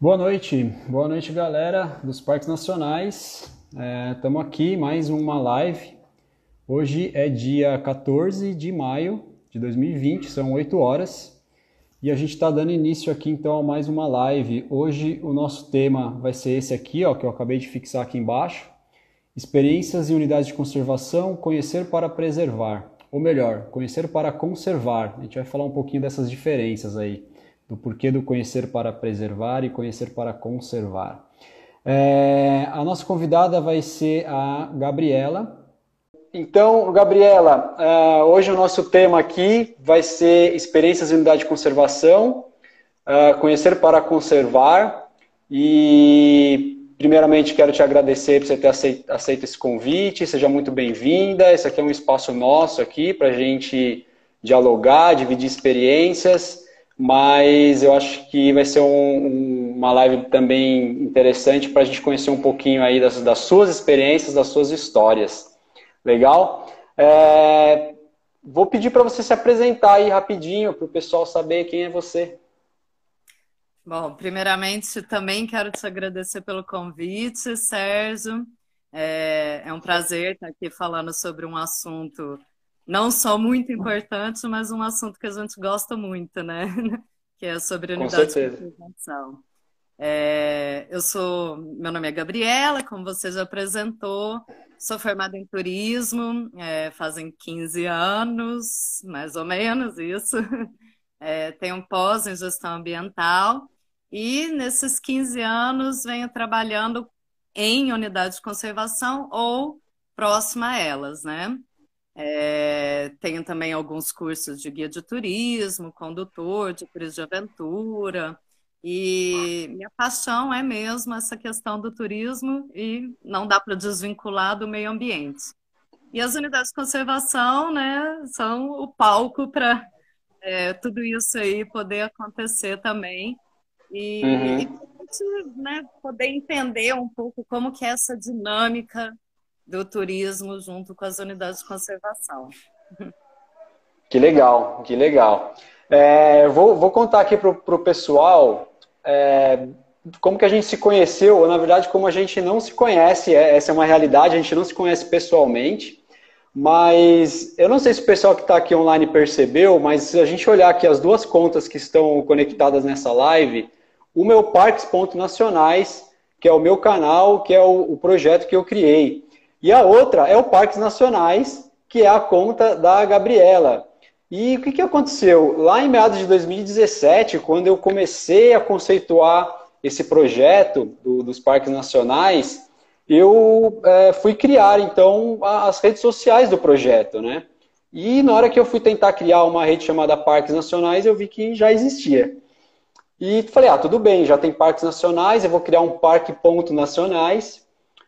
Boa noite, boa noite galera dos Parques Nacionais. Estamos é, aqui mais uma live. Hoje é dia 14 de maio de 2020, são 8 horas. E a gente está dando início aqui então a mais uma live. Hoje o nosso tema vai ser esse aqui, ó, que eu acabei de fixar aqui embaixo. Experiências e unidades de conservação, conhecer para preservar. Ou melhor, conhecer para conservar. A gente vai falar um pouquinho dessas diferenças aí do porquê do conhecer para preservar e conhecer para conservar. É, a nossa convidada vai ser a Gabriela. Então, Gabriela, uh, hoje o nosso tema aqui vai ser experiências em unidade de conservação, uh, conhecer para conservar. E, primeiramente, quero te agradecer por você ter aceito, aceito esse convite. Seja muito bem-vinda. Esse aqui é um espaço nosso aqui para a gente dialogar, dividir experiências mas eu acho que vai ser um, uma live também interessante para a gente conhecer um pouquinho aí das, das, suas experiências, das suas histórias. Legal? É, vou pedir para você se apresentar aí rapidinho para o pessoal saber quem é você. Bom, primeiramente também quero te agradecer pelo convite, Sérgio. É, é um prazer estar aqui falando sobre um assunto não só muito importante, mas um assunto que a gente gosta muito, né? que é sobre unidade de conservação. É, eu sou, meu nome é Gabriela, como você já apresentou, sou formada em turismo, é, fazem 15 anos, mais ou menos isso. É, tenho um pós em gestão ambiental e nesses 15 anos venho trabalhando em unidade de conservação ou próxima a elas, né? É, tenho também alguns cursos de guia de turismo, condutor, de turismo de aventura. E minha paixão é mesmo essa questão do turismo e não dá para desvincular do meio ambiente. E as unidades de conservação né, são o palco para é, tudo isso aí poder acontecer também. E, uhum. e né, poder entender um pouco como que é essa dinâmica do turismo junto com as unidades de conservação. Que legal, que legal. É, vou, vou contar aqui para o pessoal é, como que a gente se conheceu, ou na verdade como a gente não se conhece, é, essa é uma realidade, a gente não se conhece pessoalmente, mas eu não sei se o pessoal que está aqui online percebeu, mas se a gente olhar aqui as duas contas que estão conectadas nessa live, o Parques Ponto Nacionais, que é o meu canal, que é o, o projeto que eu criei. E a outra é o Parques Nacionais, que é a conta da Gabriela. E o que, que aconteceu? Lá em meados de 2017, quando eu comecei a conceituar esse projeto do, dos parques nacionais, eu é, fui criar então as redes sociais do projeto, né? E na hora que eu fui tentar criar uma rede chamada Parques Nacionais, eu vi que já existia. E falei, ah, tudo bem, já tem parques nacionais, eu vou criar um parque ponto nacionais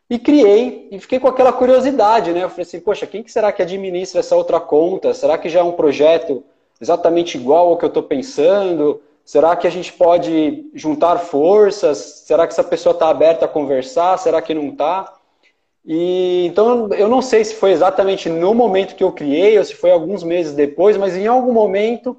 e criei, e fiquei com aquela curiosidade, né? Eu falei assim, poxa, quem que será que administra essa outra conta? Será que já é um projeto exatamente igual ao que eu estou pensando? Será que a gente pode juntar forças? Será que essa pessoa está aberta a conversar? Será que não está? E então eu não sei se foi exatamente no momento que eu criei ou se foi alguns meses depois, mas em algum momento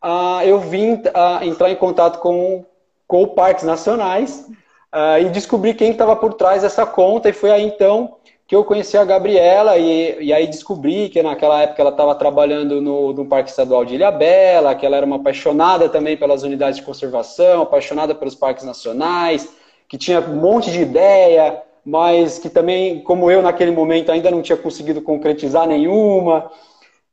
ah, eu vim ah, entrar em contato com, com o Parques Nacionais uh, e descobri quem estava por trás dessa conta, e foi aí então que eu conheci a Gabriela, e, e aí descobri que naquela época ela estava trabalhando no, no Parque Estadual de Ilhabela, que ela era uma apaixonada também pelas unidades de conservação, apaixonada pelos parques nacionais, que tinha um monte de ideia, mas que também, como eu naquele momento, ainda não tinha conseguido concretizar nenhuma.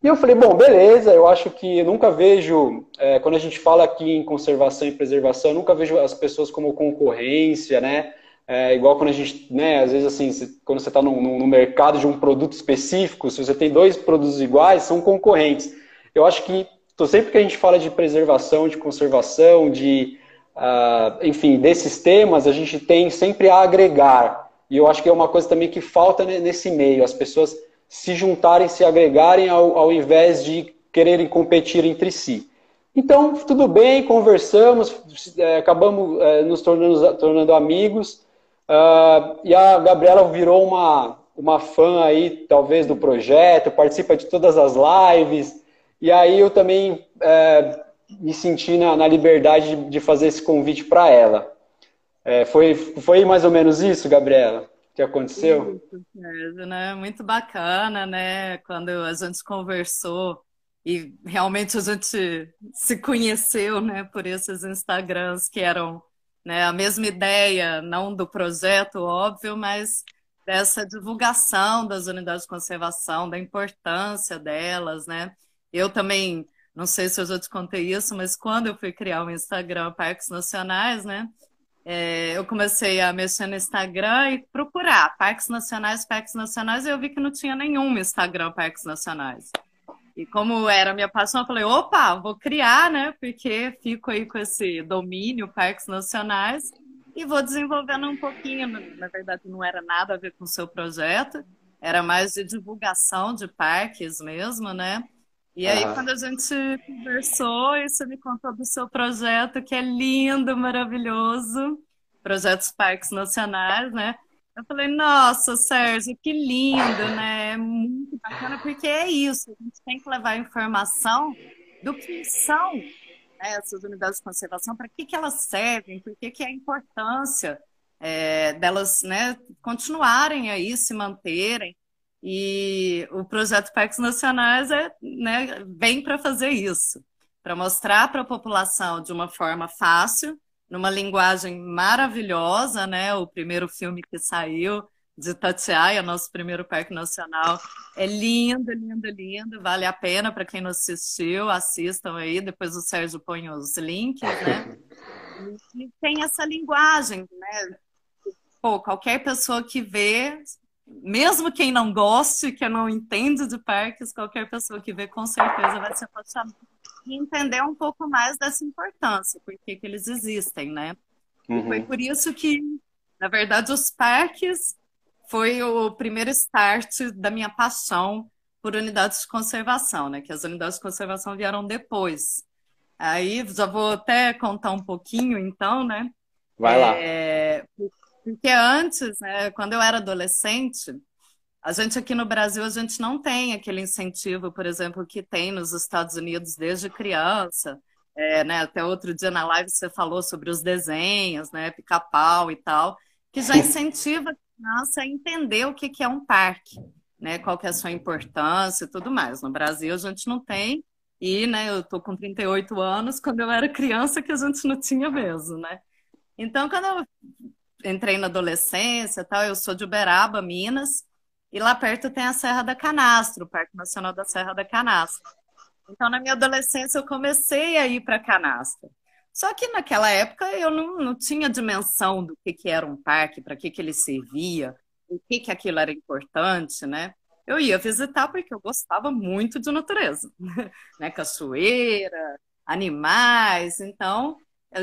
E eu falei, bom, beleza, eu acho que eu nunca vejo, é, quando a gente fala aqui em conservação e preservação, eu nunca vejo as pessoas como concorrência, né? É, igual quando a gente, né, às vezes assim, quando você está no, mercado de um produto específico, se você tem dois produtos iguais, são concorrentes. Eu acho que tô, sempre que a gente fala de preservação, de conservação, de, uh, enfim, desses temas, a gente tem sempre a agregar. E eu acho que é uma coisa também que falta nesse meio. As pessoas se juntarem, se agregarem, ao, ao invés de quererem competir entre si. Então, tudo bem, conversamos, é, acabamos é, nos tornando, tornando amigos, uh, e a Gabriela virou uma, uma fã aí, talvez, do projeto, participa de todas as lives, e aí eu também é, me senti na, na liberdade de, fazer esse convite para ela. É, foi, foi mais ou menos isso, Gabriela, que aconteceu? Isso, né? Muito bacana, né? Quando a gente conversou e realmente a gente se conheceu, né, por esses Instagrams que eram né, a mesma ideia, não do projeto, óbvio, mas dessa divulgação das unidades de conservação, da importância delas, né? Eu também, não sei se eu já te contei isso, mas quando eu fui criar o Instagram Parques Nacionais, né? É, eu comecei a mexer no Instagram e procurar parques nacionais, parques nacionais, e eu vi que não tinha nenhum Instagram Parques Nacionais. E como era minha paixão, eu falei, opa, vou criar, né? Porque fico aí com esse domínio, parques nacionais, e vou desenvolvendo um pouquinho. Na verdade, não era nada a ver com o seu projeto, era mais de divulgação de parques mesmo, né? E aí, quando a gente conversou, você me contou do seu projeto, que é lindo, maravilhoso, Projetos Parques Nacionais, né? Eu falei, nossa, Sérgio, que lindo, né? É muito bacana, porque é isso, a gente tem que levar informação do que são né, essas unidades de conservação, para que, que elas servem, por que, que é a importância é, delas né, continuarem aí, se manterem. E o projeto Parques Nacionais é, né, vem para fazer isso, para mostrar para a população de uma forma fácil, numa linguagem maravilhosa, né? O primeiro filme que saiu de Tatiaia, nosso primeiro parque nacional, é lindo, lindo, lindo, vale a pena para quem não assistiu, assistam aí, depois o Sérgio põe os links, né? E tem essa linguagem, né? Pô, qualquer pessoa que vê mesmo quem não goste, que não entende de parques, qualquer pessoa que vê com certeza vai se apaixonar e entender um pouco mais dessa importância, por que eles existem, né? Uhum. Foi por isso que, na verdade, os parques foi o primeiro start da minha paixão por unidades de conservação, né? Que as unidades de conservação vieram depois. Aí já vou até contar um pouquinho, então, né? Vai lá. É, porque antes, né, quando eu era adolescente, a gente aqui no Brasil, a gente não tem aquele incentivo, por exemplo, que tem nos Estados Unidos desde criança. É, né, até outro dia na live você falou sobre os desenhos, né, pica-pau e tal, que já incentiva a criança a entender o que, que é um parque, né, qual que é a sua importância e tudo mais. No Brasil a gente não tem, e né, eu tô com 38 anos, quando eu era criança que a gente não tinha mesmo, né? Então, quando eu entrei na adolescência, tal, eu sou de Uberaba, Minas, e lá perto tem a Serra da Canastro, o Parque Nacional da Serra da Canastro. Então, na minha adolescência, eu comecei a ir para Canastro. Só que naquela época eu não, não tinha dimensão do que, que era um parque, para que, que ele servia, o que, que aquilo era importante, né? Eu ia visitar porque eu gostava muito de natureza, né? Cachoeira, animais, então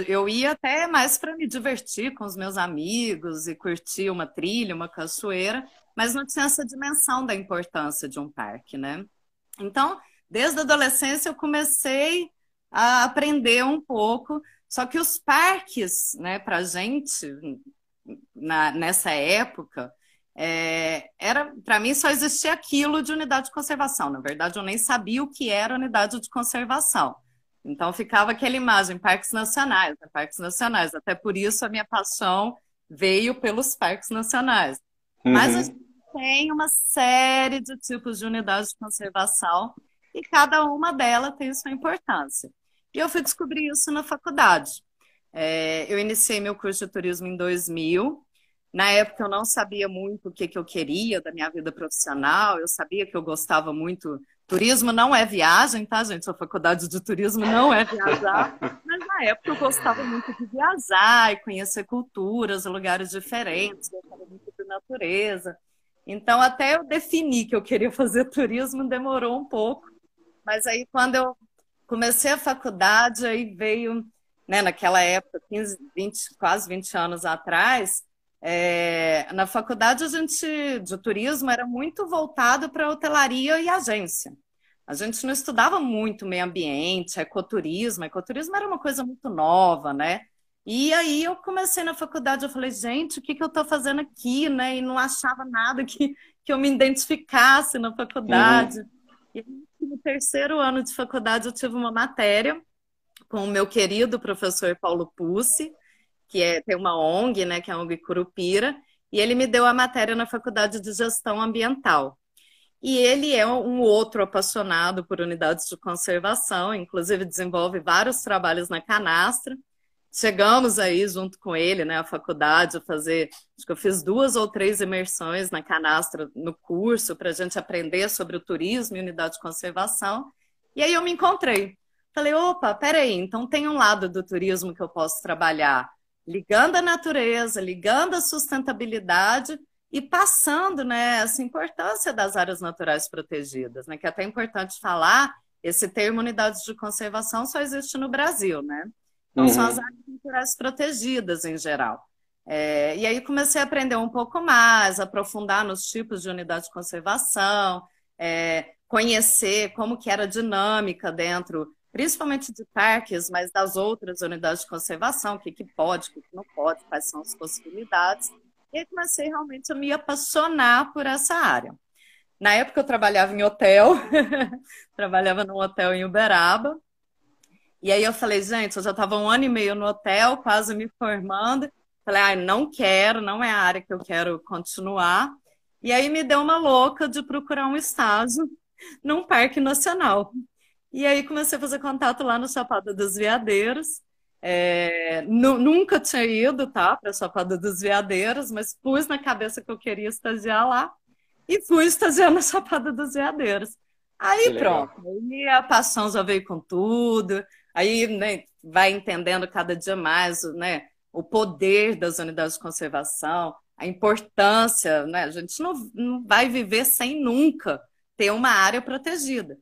eu ia até mais para me divertir com os meus amigos e curtir uma trilha, uma cachoeira, mas não tinha essa dimensão da importância de um parque, né? Então, desde a adolescência eu comecei a aprender um pouco, só que os parques, né, para gente na, nessa época, é, era para mim só existia aquilo de unidade de conservação. Na verdade, eu nem sabia o que era unidade de conservação. Então ficava aquela imagem, parques nacionais, né? parques nacionais. Até por isso a minha paixão veio pelos parques nacionais. Uhum. Mas a gente tem uma série de tipos de unidades de conservação e cada uma delas tem sua importância. E eu fui descobrir isso na faculdade. É, eu iniciei meu curso de turismo em 2000. Na época eu não sabia muito o que, que eu queria da minha vida profissional. Eu sabia que eu gostava muito Turismo não é viagem, tá, gente? A faculdade de turismo não é viajar. Mas na época eu gostava muito de viajar e conhecer culturas, lugares diferentes, gostava muito de natureza. Então, até eu definir que eu queria fazer turismo, demorou um pouco. Mas aí, quando eu comecei a faculdade, aí veio, né, naquela época, 15, 20, quase 20 anos atrás, é, na faculdade, a gente de turismo era muito voltado para hotelaria e agência. A gente não estudava muito meio ambiente, ecoturismo. Ecoturismo era uma coisa muito nova, né? E aí eu comecei na faculdade, eu falei, gente, o que, que eu estou fazendo aqui, né? E não achava nada que, que eu me identificasse na faculdade. Uhum. E no terceiro ano de faculdade eu tive uma matéria com o meu querido professor Paulo Pussi, que é, tem uma ONG, né, que é a ONG Curupira, e ele me deu a matéria na Faculdade de Gestão Ambiental. E ele é um outro apaixonado por unidades de conservação, inclusive desenvolve vários trabalhos na canastra. Chegamos aí junto com ele, né, à faculdade, a fazer, acho que eu fiz duas ou três imersões na canastra no curso para a gente aprender sobre o turismo e unidade de conservação. E aí eu me encontrei. Falei, opa, peraí, então tem um lado do turismo que eu posso trabalhar ligando a natureza, ligando a sustentabilidade e passando né, essa importância das áreas naturais protegidas, né, que é até importante falar, esse termo unidades de conservação só existe no Brasil, né? Então uhum. são as áreas naturais protegidas em geral. É, e aí comecei a aprender um pouco mais, aprofundar nos tipos de unidade de conservação, é, conhecer como que era a dinâmica dentro principalmente de parques, mas das outras unidades de conservação, o que, que pode, o que, que não pode, quais são as possibilidades. E aí comecei realmente a me apaixonar por essa área. Na época eu trabalhava em hotel, trabalhava num hotel em Uberaba, e aí eu falei, gente, eu já estava um ano e meio no hotel, quase me formando. Falei, ah, não quero, não é a área que eu quero continuar. E aí me deu uma louca de procurar um estágio num parque nacional. E aí comecei a fazer contato lá no Chapada dos Veadeiros. É, nunca tinha ido, tá, para a Chapada dos Veadeiros, mas pus na cabeça que eu queria estagiar lá e fui estagiar na Chapada dos Veadeiros. Aí pronto, aí a paixão já veio com tudo, aí né, vai entendendo cada dia mais né, o poder das unidades de conservação, a importância, né? A gente não, não vai viver sem nunca ter uma área protegida.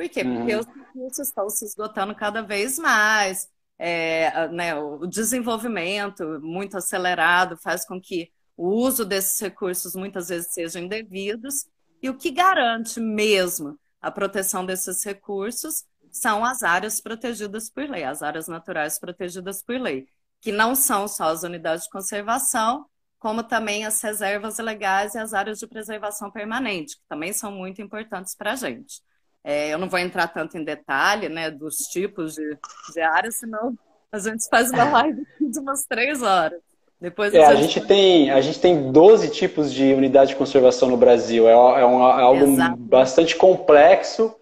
Por quê? Porque uhum. os recursos estão se esgotando cada vez mais, é, né, o desenvolvimento muito acelerado faz com que o uso desses recursos muitas vezes sejam indevidos, e o que garante mesmo a proteção desses recursos são as áreas protegidas por lei, as áreas naturais protegidas por lei, que não são só as unidades de conservação, como também as reservas legais e as áreas de preservação permanente, que também são muito importantes para a gente. É, eu não vou entrar tanto em detalhe né, dos tipos de, de áreas, senão a gente faz uma live de umas três horas. Depois é, a, gente tem, a gente tem 12 tipos de unidade de conservação no Brasil. É, é, um, é algo Exato. bastante complexo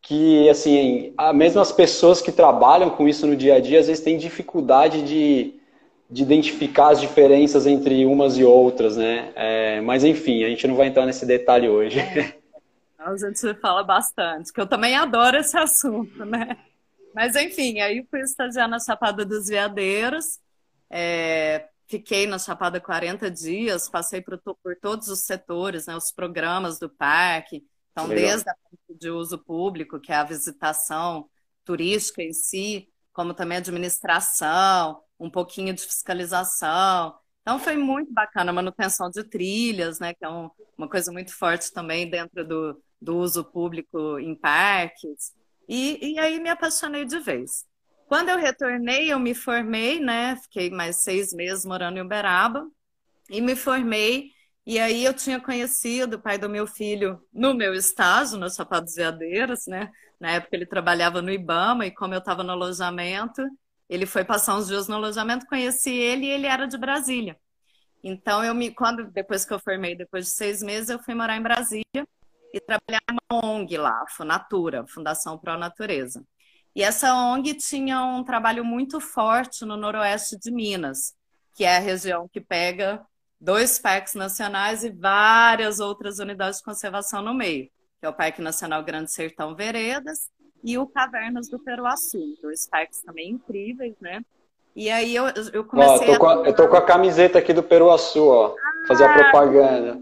que, assim, mesmo as pessoas que trabalham com isso no dia a dia, às vezes têm dificuldade de, de identificar as diferenças entre umas e outras, né? É, mas, enfim, a gente não vai entrar nesse detalhe hoje. A gente fala bastante, que eu também adoro esse assunto, né? Mas, enfim, aí fui estagiar na Chapada dos Veadeiros, é, fiquei na Chapada 40 dias, passei por, por todos os setores, né, os programas do parque, então, Legal. desde a parte de uso público, que é a visitação turística em si, como também administração, um pouquinho de fiscalização. Então, foi muito bacana a manutenção de trilhas, né, que é um, uma coisa muito forte também dentro do, do uso público em parques. E, e aí me apaixonei de vez. Quando eu retornei, eu me formei, né? Fiquei mais seis meses morando em Uberaba e me formei. E aí eu tinha conhecido o pai do meu filho no meu estágio, nos Sapatos Veadeiros, né? Na época ele trabalhava no Ibama e como eu estava no alojamento, ele foi passar uns dias no alojamento, conheci ele e ele era de Brasília. Então eu me, quando depois que eu formei, depois de seis meses, eu fui morar em Brasília e trabalhar numa ONG lá, Funatura, Fundação Pro Natureza. E essa ONG tinha um trabalho muito forte no noroeste de Minas, que é a região que pega dois parques nacionais e várias outras unidades de conservação no meio, que é o Parque Nacional Grande Sertão Veredas e o Cavernas do Peruaçu, dois parques também incríveis, né? E aí eu, eu comecei ó, tô a... a... Eu tô com a camiseta aqui do Peruaçu, ó, ah, fazer a propaganda.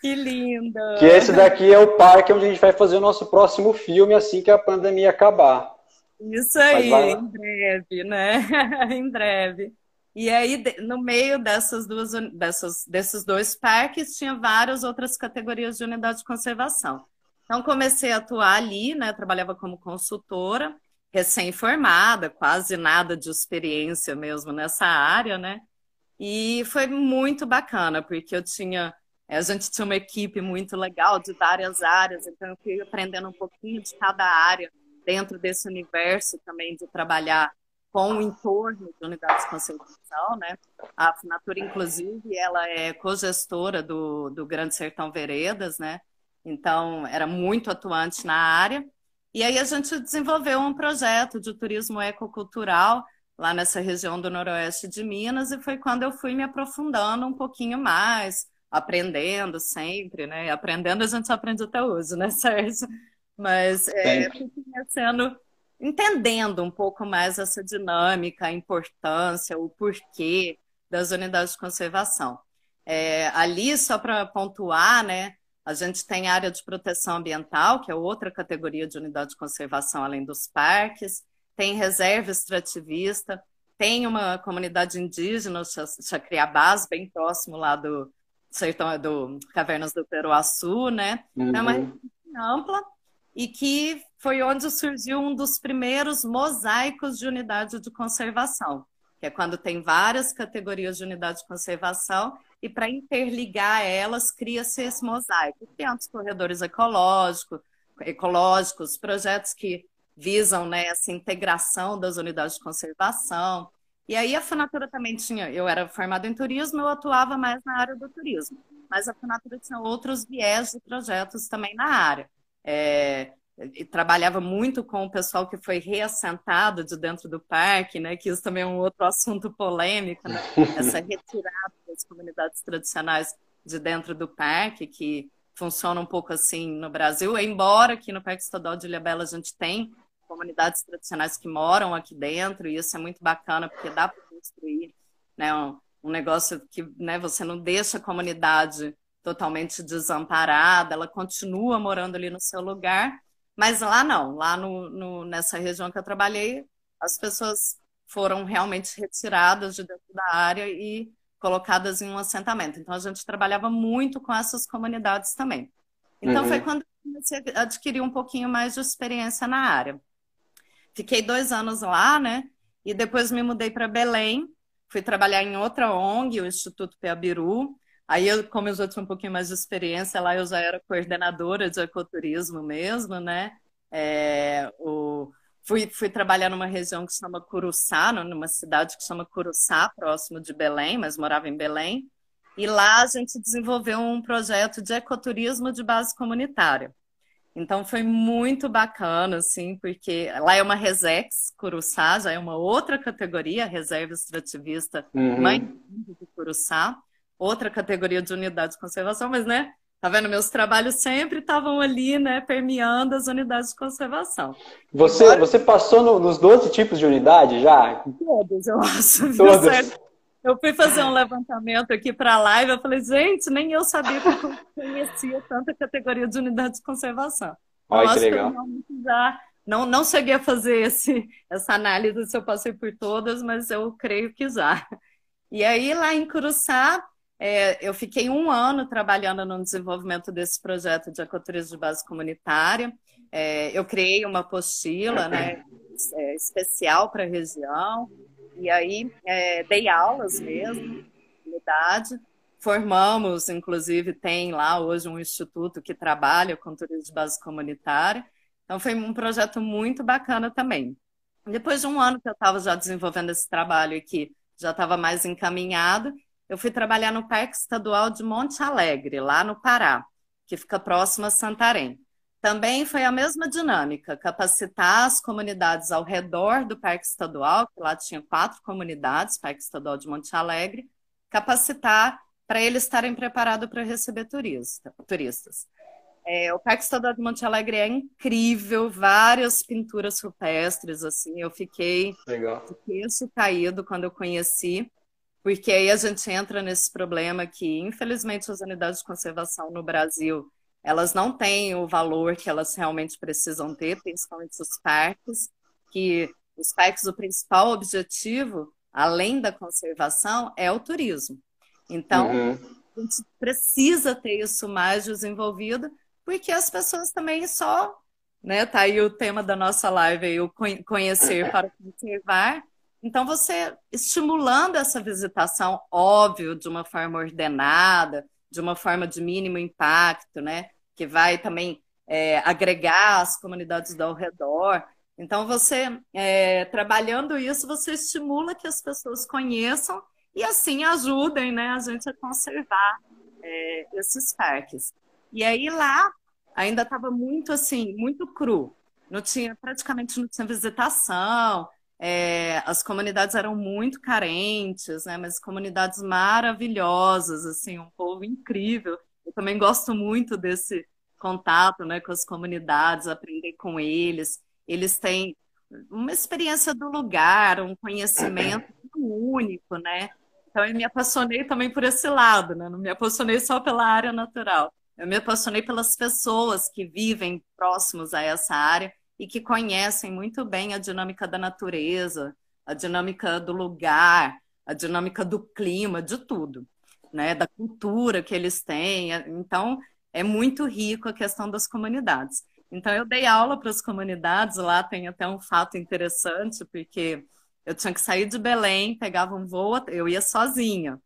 Que linda! Que esse daqui é o parque onde a gente vai fazer o nosso próximo filme assim que a pandemia acabar. Isso aí, em breve, né? em breve. E aí, no meio dessas duas, dessas, desses dois parques, tinha várias outras categorias de unidade de conservação. Então, comecei a atuar ali, né? Trabalhava como consultora, recém-formada, quase nada de experiência mesmo nessa área, né? E foi muito bacana, porque eu tinha a gente tinha uma equipe muito legal de várias áreas, então eu fui aprendendo um pouquinho de cada área dentro desse universo também de trabalhar com o entorno de unidades de conservação, né? A Funatura, inclusive, ela é co-gestora do, do Grande Sertão Veredas, né? Então, era muito atuante na área. E aí a gente desenvolveu um projeto de turismo ecocultural lá nessa região do noroeste de Minas, e foi quando eu fui me aprofundando um pouquinho mais, aprendendo sempre, né? Aprendendo a gente aprende até hoje, né, Sérgio? Mas é, conhecendo entendendo um pouco mais essa dinâmica, a importância, o porquê das unidades de conservação. É, ali, só para pontuar, né, a gente tem área de proteção ambiental, que é outra categoria de unidade de conservação além dos parques, tem reserva extrativista, tem uma comunidade indígena, Chacriabás, bem próximo lá do sertão do Cavernas do Peruaçu, né? Uhum. É uma uhum. ampla e que foi onde surgiu um dos primeiros mosaicos de unidade de conservação, que é quando tem várias categorias de unidade de conservação e para interligar elas cria-se esse mosaico. Tem os corredores ecológicos, ecológicos, projetos que visam né, essa integração das unidades de conservação. E aí a Funatura também tinha, eu era formada em turismo, eu atuava mais na área do turismo, mas a Funatura tinha outros viés de projetos também na área. É, e trabalhava muito com o pessoal que foi reassentado de dentro do parque, né? Que isso também é um outro assunto polêmico, né? Essa retirada das comunidades tradicionais de dentro do parque, que funciona um pouco assim no Brasil, embora aqui no Parque Estadual de Ilhabela a gente tem comunidades tradicionais que moram aqui dentro, e isso é muito bacana, porque dá para construir né, um, um negócio que né, você não deixa a comunidade totalmente desamparada, ela continua morando ali no seu lugar, mas lá não, lá no, no, nessa região que eu trabalhei, as pessoas foram realmente retiradas de dentro da área e colocadas em um assentamento. Então a gente trabalhava muito com essas comunidades também. Então uhum. foi quando eu comecei a adquirir um pouquinho mais de experiência na área. Fiquei dois anos lá, né? E depois me mudei para Belém, fui trabalhar em outra ONG, o Instituto Peabiru, Aí, eu, como eu já tinha um pouquinho mais de experiência, lá eu já era coordenadora de ecoturismo mesmo, né? É, o, fui, fui trabalhar numa região que se chama Curuçá, numa cidade que se chama Curuçá, próximo de Belém, mas morava em Belém. E lá a gente desenvolveu um projeto de ecoturismo de base comunitária. Então foi muito bacana, assim, porque lá é uma Resex, Curuçá, já é uma outra categoria, reserva extrativista uhum. mãe de Curuçá outra categoria de unidade de conservação, mas, né, Tá vendo? Meus trabalhos sempre estavam ali, né, permeando as unidades de conservação. Você, Agora, você passou no, nos 12 tipos de unidade já? Todos, eu acho. Todos. Eu fui fazer um levantamento aqui para a live, eu falei, gente, nem eu sabia que eu conhecia tanta categoria de unidade de conservação. Olha que legal. Que já não, não cheguei a fazer esse, essa análise se eu passei por todas, mas eu creio que já. E aí, lá em Curuçá, é, eu fiquei um ano trabalhando no desenvolvimento desse projeto de ecoturismo de base comunitária. É, eu criei uma apostila né, é, especial para a região, e aí é, dei aulas mesmo, unidade. Formamos, inclusive, tem lá hoje um instituto que trabalha com turismo de base comunitária. Então, foi um projeto muito bacana também. Depois de um ano que eu estava já desenvolvendo esse trabalho aqui, já estava mais encaminhado, eu fui trabalhar no Parque Estadual de Monte Alegre, lá no Pará, que fica próximo a Santarém. Também foi a mesma dinâmica, capacitar as comunidades ao redor do Parque Estadual, que lá tinha quatro comunidades, Parque Estadual de Monte Alegre, capacitar para eles estarem preparados para receber turista, turistas. É, o Parque Estadual de Monte Alegre é incrível, várias pinturas rupestres, assim, eu fiquei Legal. de queixo caído quando eu conheci. Porque aí a gente entra nesse problema que, infelizmente, as unidades de conservação no Brasil, elas não têm o valor que elas realmente precisam ter, principalmente os parques, que os parques, o principal objetivo, além da conservação, é o turismo. Então, uhum. a gente precisa ter isso mais desenvolvido, porque as pessoas também só, né, tá aí o tema da nossa live aí, o conhecer para conservar, então, você estimulando essa visitação, óbvio, de uma forma ordenada, de uma forma de mínimo impacto, né? Que vai também é, agregar as comunidades ao redor. Então, você, é, trabalhando isso, você estimula que as pessoas conheçam e assim ajudem né, a gente a conservar é, esses parques. E aí lá ainda estava muito assim, muito cru. Não tinha, praticamente não tinha visitação, é, as comunidades eram muito carentes, né, mas comunidades maravilhosas, assim, um povo incrível. Eu também gosto muito desse contato né, com as comunidades, aprender com eles eles têm uma experiência do lugar, um conhecimento único, né? Então eu me apaixonei também por esse lado, né? Não me apaixonei só pela área natural. Eu me apaixonei pelas pessoas que vivem próximos a essa área e que conhecem muito bem a dinâmica da natureza, a dinâmica do lugar, a dinâmica do clima, de tudo, né? Da cultura que eles têm. Então é muito rico a questão das comunidades. Então, eu dei aula para as comunidades, lá tem até um fato interessante, porque eu tinha que sair de Belém, pegava um voo, eu ia sozinha.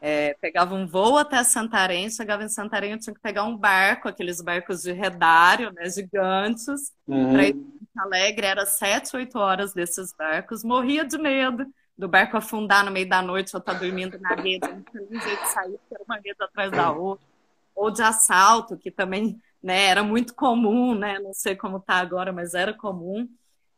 É, pegava um voo até Santarém, chegava em Santarém, eu tinha que pegar um barco, aqueles barcos de redário, né, gigantes, uhum. para ir para Alegre, era sete, oito horas desses barcos, morria de medo do barco afundar no meio da noite, eu estar tá dormindo na rede, não tinha um jeito de sair, porque era uma rede atrás da outra, ou de assalto, que também né? Era muito comum, né? Não sei como está agora, mas era comum.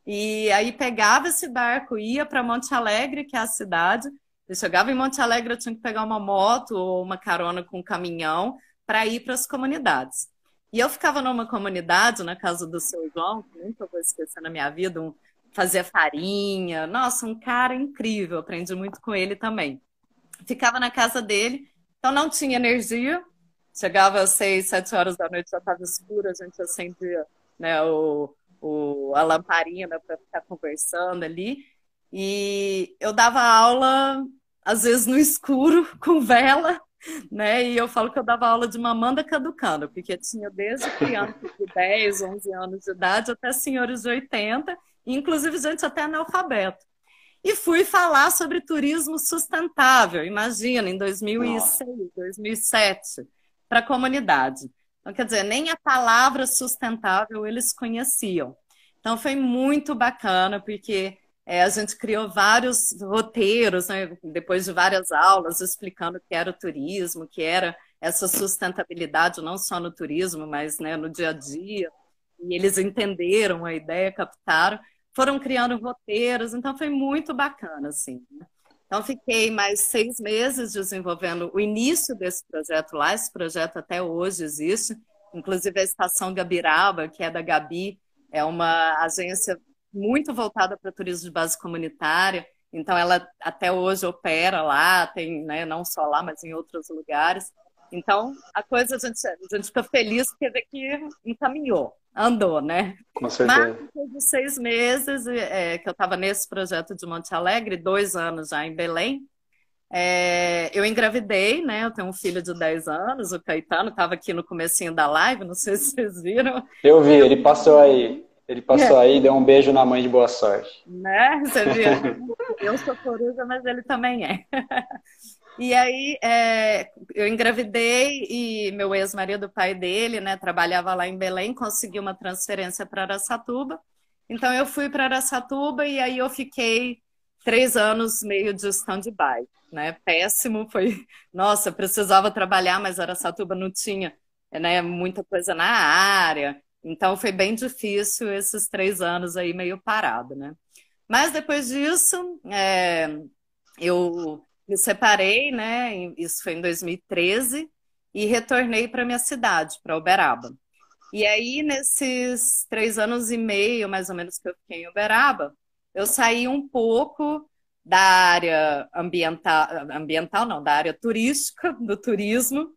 E aí pegava esse barco, ia para Monte Alegre, que é a cidade. Eu chegava em Monte Alegre, eu tinha que pegar uma moto ou uma carona com um caminhão para ir para as comunidades. E eu ficava numa comunidade, na casa do seu João, que nunca vou esquecer na minha vida, um, fazia farinha. Nossa, um cara incrível, aprendi muito com ele também. Ficava na casa dele, então não tinha energia, Chegava às seis, sete horas da noite, já estava escuro, a gente acendia né, o, o, a lamparina para ficar conversando ali. E eu dava aula, às vezes no escuro, com vela, né? E eu falo que eu dava aula de mamanda caducando, porque tinha desde crianças de 10, 11 anos de idade até senhores de 80, inclusive gente até analfabeto. E fui falar sobre turismo sustentável, imagina, em 2006, Nossa. 2007 para a comunidade. Então, quer dizer, nem a palavra sustentável eles conheciam. Então, foi muito bacana, porque é, a gente criou vários roteiros, né, depois de várias aulas, explicando o que era o turismo, o que era essa sustentabilidade, não só no turismo, mas né, no dia a dia. E eles entenderam a ideia, captaram, foram criando roteiros, então foi muito bacana, assim. Né? Então, fiquei mais seis meses desenvolvendo o início desse projeto lá. Esse projeto até hoje existe. Inclusive, a Estação Gabiraba, que é da Gabi, é uma agência muito voltada para turismo de base comunitária. Então, ela até hoje opera lá, tem né, não só lá, mas em outros lugares. Então, a coisa a gente, a gente fica feliz porque vê que encaminhou andou, né? Com certeza. Mas depois de seis meses é, que eu estava nesse projeto de Monte Alegre, dois anos já em Belém, é, eu engravidei, né? Eu tenho um filho de 10 anos, o Caetano estava aqui no comecinho da live, não sei se vocês viram. Eu vi, ele passou aí. Ele passou é. aí e deu um beijo na mãe de boa sorte. Né? Você viu? eu sou coruja, mas ele também é. E aí é, eu engravidei e meu ex-marido, pai dele, né, trabalhava lá em Belém, conseguiu uma transferência para Araçatuba. Então eu fui para Araçatuba e aí eu fiquei três anos meio de stand-by, né? Péssimo, foi. Nossa, precisava trabalhar, mas Araçatuba não tinha né, muita coisa na área. Então foi bem difícil esses três anos aí meio parado, né? Mas depois disso, é, eu me separei, né? Isso foi em 2013 e retornei para minha cidade, para Uberaba. E aí, nesses três anos e meio, mais ou menos, que eu fiquei em Uberaba, eu saí um pouco da área ambiental, ambiental não, da área turística, do turismo,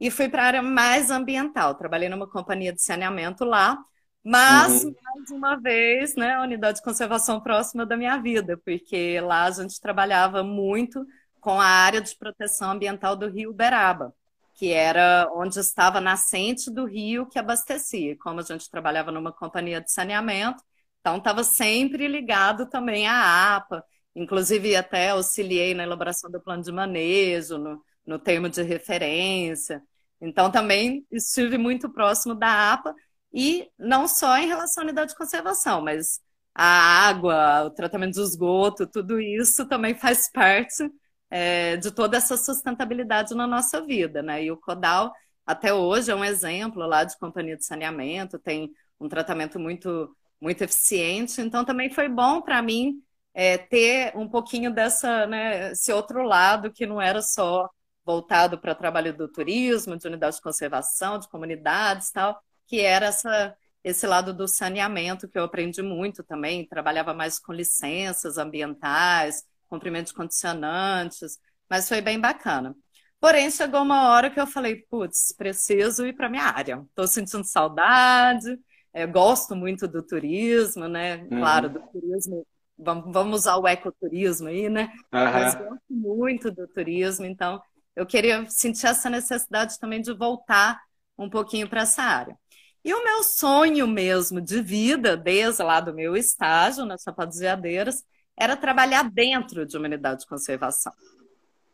e fui para a área mais ambiental. Trabalhei numa companhia de saneamento lá, mas, uhum. mais uma vez, né, a unidade de conservação próxima da minha vida, porque lá a gente trabalhava muito com a área de proteção ambiental do rio Uberaba, que era onde estava a nascente do rio que abastecia. Como a gente trabalhava numa companhia de saneamento, então estava sempre ligado também à APA, inclusive até auxiliei na elaboração do plano de manejo, no, no termo de referência. Então também estive muito próximo da APA, e não só em relação à unidade de conservação, mas a água, o tratamento de esgoto, tudo isso também faz parte é, de toda essa sustentabilidade na nossa vida, né? E o Codal, até hoje, é um exemplo lá de companhia de saneamento, tem um tratamento muito, muito eficiente, então também foi bom para mim é, ter um pouquinho dessa, né, outro lado que não era só voltado para trabalho do turismo, de unidade de conservação, de comunidades tal, que era essa esse lado do saneamento que eu aprendi muito também, trabalhava mais com licenças ambientais, cumprimento de condicionantes, mas foi bem bacana. Porém, chegou uma hora que eu falei, putz, preciso ir para minha área. Estou sentindo saudade, é, gosto muito do turismo, né? Uhum. Claro, do turismo, vamos, vamos usar o ecoturismo aí, né? Uhum. Mas gosto muito do turismo, então eu queria sentir essa necessidade também de voltar um pouquinho para essa área. E o meu sonho mesmo de vida, desde lá do meu estágio na Chapada dos Veadeiros, era trabalhar dentro de uma unidade de conservação.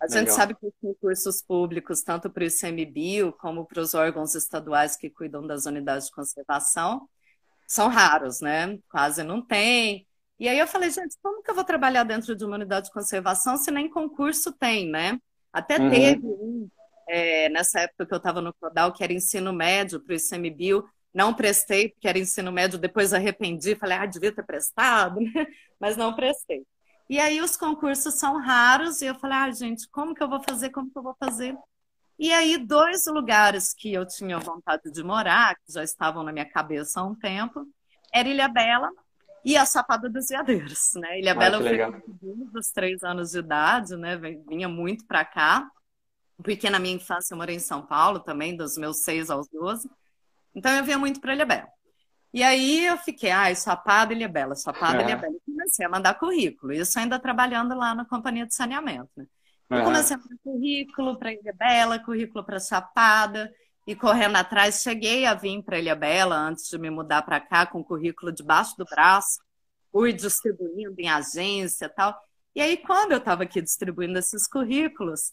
A Legal. gente sabe que os concursos públicos, tanto para o ICMBio como para os órgãos estaduais que cuidam das unidades de conservação, são raros, né? Quase não tem. E aí eu falei, gente, como que eu vou trabalhar dentro de uma unidade de conservação se nem concurso tem, né? Até uhum. teve um, é, nessa época que eu estava no Codal, que era ensino médio para o ICMBio, não prestei, porque era ensino médio, depois arrependi, falei, ah, devia ter prestado, mas não prestei. E aí os concursos são raros, e eu falei, ah, gente, como que eu vou fazer, como que eu vou fazer? E aí, dois lugares que eu tinha vontade de morar, que já estavam na minha cabeça há um tempo, era Ilha Bela e a Chapada dos Veadeiros, né? Ilha Bela eu dos três anos de idade, né? Vinha muito para cá, porque na minha infância eu morei em São Paulo também, dos meus seis aos doze. Então eu vinha muito para Ilhabela. E aí eu fiquei, ah, Chapada, Ilhabela, Chapada, é. Ilhabela. E comecei a mandar currículo. Isso ainda trabalhando lá na companhia de saneamento. Né? Eu comecei a mandar currículo para Ilhabela, currículo para Chapada. E correndo atrás, cheguei a vir para Ilhabela antes de me mudar para cá com o currículo debaixo do braço. Fui distribuindo em agência tal. E aí, quando eu estava aqui distribuindo esses currículos,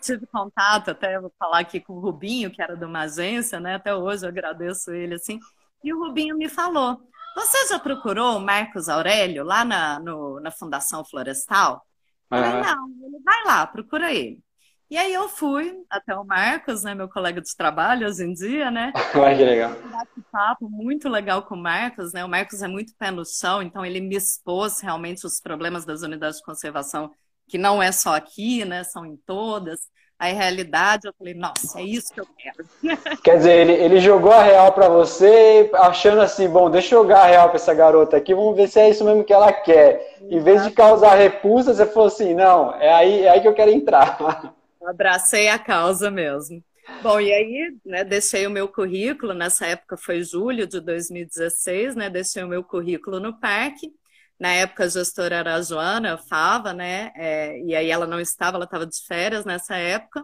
tive contato, até vou falar aqui com o Rubinho, que era de uma agência, né? Até hoje eu agradeço ele assim. E o Rubinho me falou: Você já procurou o Marcos Aurélio lá na, no, na Fundação Florestal? Eu falei, não, ele vai lá, procura ele. E aí eu fui até o Marcos, né, meu colega de trabalho hoje em dia, né? Ai, que legal. Um papo muito legal com o Marcos, né? O Marcos é muito pé no chão, então ele me expôs realmente os problemas das unidades de conservação que não é só aqui, né? São em todas. A realidade, eu falei, nossa, é isso que eu quero. Quer dizer, ele, ele jogou a real para você, achando assim, bom, deixa eu jogar a real para essa garota aqui, vamos ver se é isso mesmo que ela quer. Em vez de causar repulsa, você falou assim, não, é aí, é aí que eu quero entrar. abracei a causa mesmo. Bom, e aí, né, deixei o meu currículo, nessa época foi julho de 2016, né, deixei o meu currículo no parque, na época a gestora era a Joana Fava, né? É, e aí ela não estava, ela estava de férias nessa época.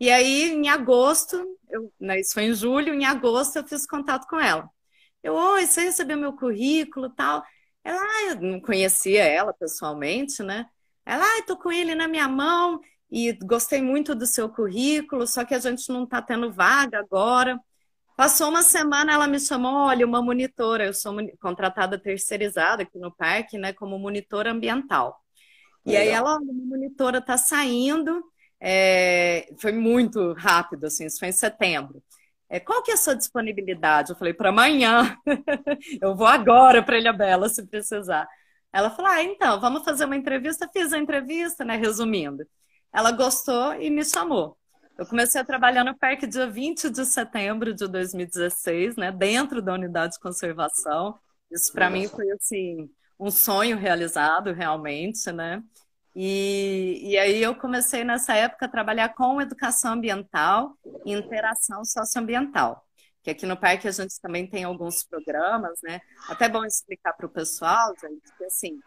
E aí, em agosto, eu, né, isso foi em julho, em agosto eu fiz contato com ela. Eu, oi, você recebeu meu currículo tal? Ela, ah, eu não conhecia ela pessoalmente, né? Ela, ah, estou com ele na minha mão e gostei muito do seu currículo, só que a gente não está tendo vaga agora. Passou uma semana, ela me chamou, olha, uma monitora, eu sou contratada terceirizada aqui no parque, né, como monitora ambiental. E Legal. aí ela, uma monitora está saindo, é, foi muito rápido, assim, isso foi em setembro. É, qual que é a sua disponibilidade? Eu falei, para amanhã, eu vou agora para Ilha Bela, se precisar. Ela falou, ah, então, vamos fazer uma entrevista. Fiz a entrevista, né, resumindo. Ela gostou e me chamou. Eu comecei a trabalhar no parque dia 20 de setembro de 2016, né, dentro da unidade de conservação. Isso para mim foi assim um sonho realizado realmente, né? E, e aí eu comecei nessa época a trabalhar com educação ambiental e interação socioambiental. Que aqui no parque a gente também tem alguns programas, né? Até bom explicar para o pessoal, gente, que assim,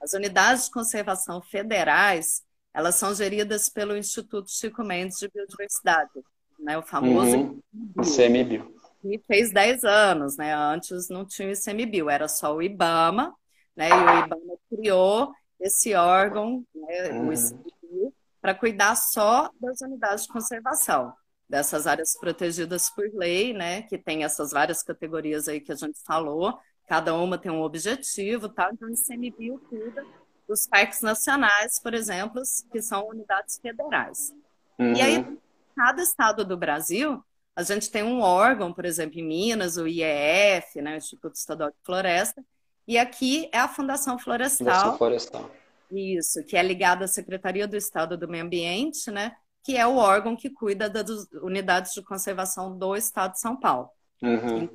as unidades de conservação federais, elas são geridas pelo Instituto Chico Mendes de Biodiversidade, né, o famoso uhum. ICMBio. E fez 10 anos, né? Antes não tinha o ICMBio, era só o IBAMA, né? E o IBAMA criou esse órgão, né, uhum. o ICMBio, para cuidar só das unidades de conservação, dessas áreas protegidas por lei, né? Que tem essas várias categorias aí que a gente falou, cada uma tem um objetivo, tal. Então o ICMBio cuida dos parques nacionais, por exemplo, que são unidades federais. Uhum. E aí, cada estado do Brasil, a gente tem um órgão, por exemplo, em Minas, o IEF, né, o Instituto Estadual de Floresta, e aqui é a Fundação Florestal. Fundação Florestal. Isso, que é ligada à Secretaria do Estado do Meio Ambiente, né, que é o órgão que cuida das unidades de conservação do Estado de São Paulo. Uhum.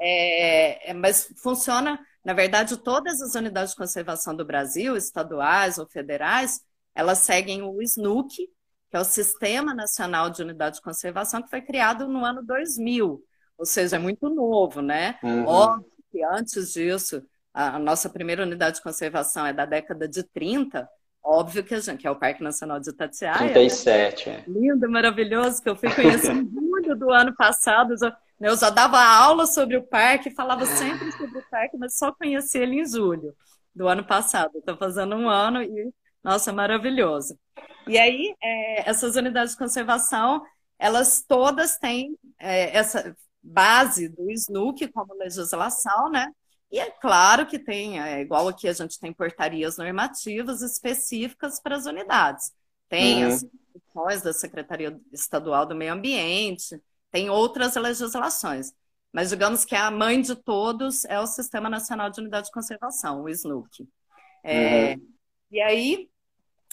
É, é, mas funciona, na verdade, todas as unidades de conservação do Brasil, estaduais ou federais, elas seguem o SNUC, que é o Sistema Nacional de Unidade de Conservação, que foi criado no ano 2000, ou seja, é muito novo, né? Uhum. Óbvio que antes disso, a nossa primeira unidade de conservação é da década de 30, óbvio que a gente, que é o Parque Nacional de Itatiaia. 37, né? é. Lindo, maravilhoso, que eu fui conhecer em julho do ano passado, né, eu já dava aula sobre o parque, falava sempre sobre o parque, mas só conheci ele em julho do ano passado. Estou fazendo um ano e, nossa, maravilhoso. E aí, é, essas unidades de conservação, elas todas têm é, essa base do SNUC como legislação, né? E é claro que tem, é, igual aqui a gente tem portarias normativas específicas para as unidades. Tem uhum. as instituições da Secretaria Estadual do Meio Ambiente, tem outras legislações. Mas digamos que a mãe de todos é o Sistema Nacional de Unidade de Conservação, o SNUC. É, uhum. E aí,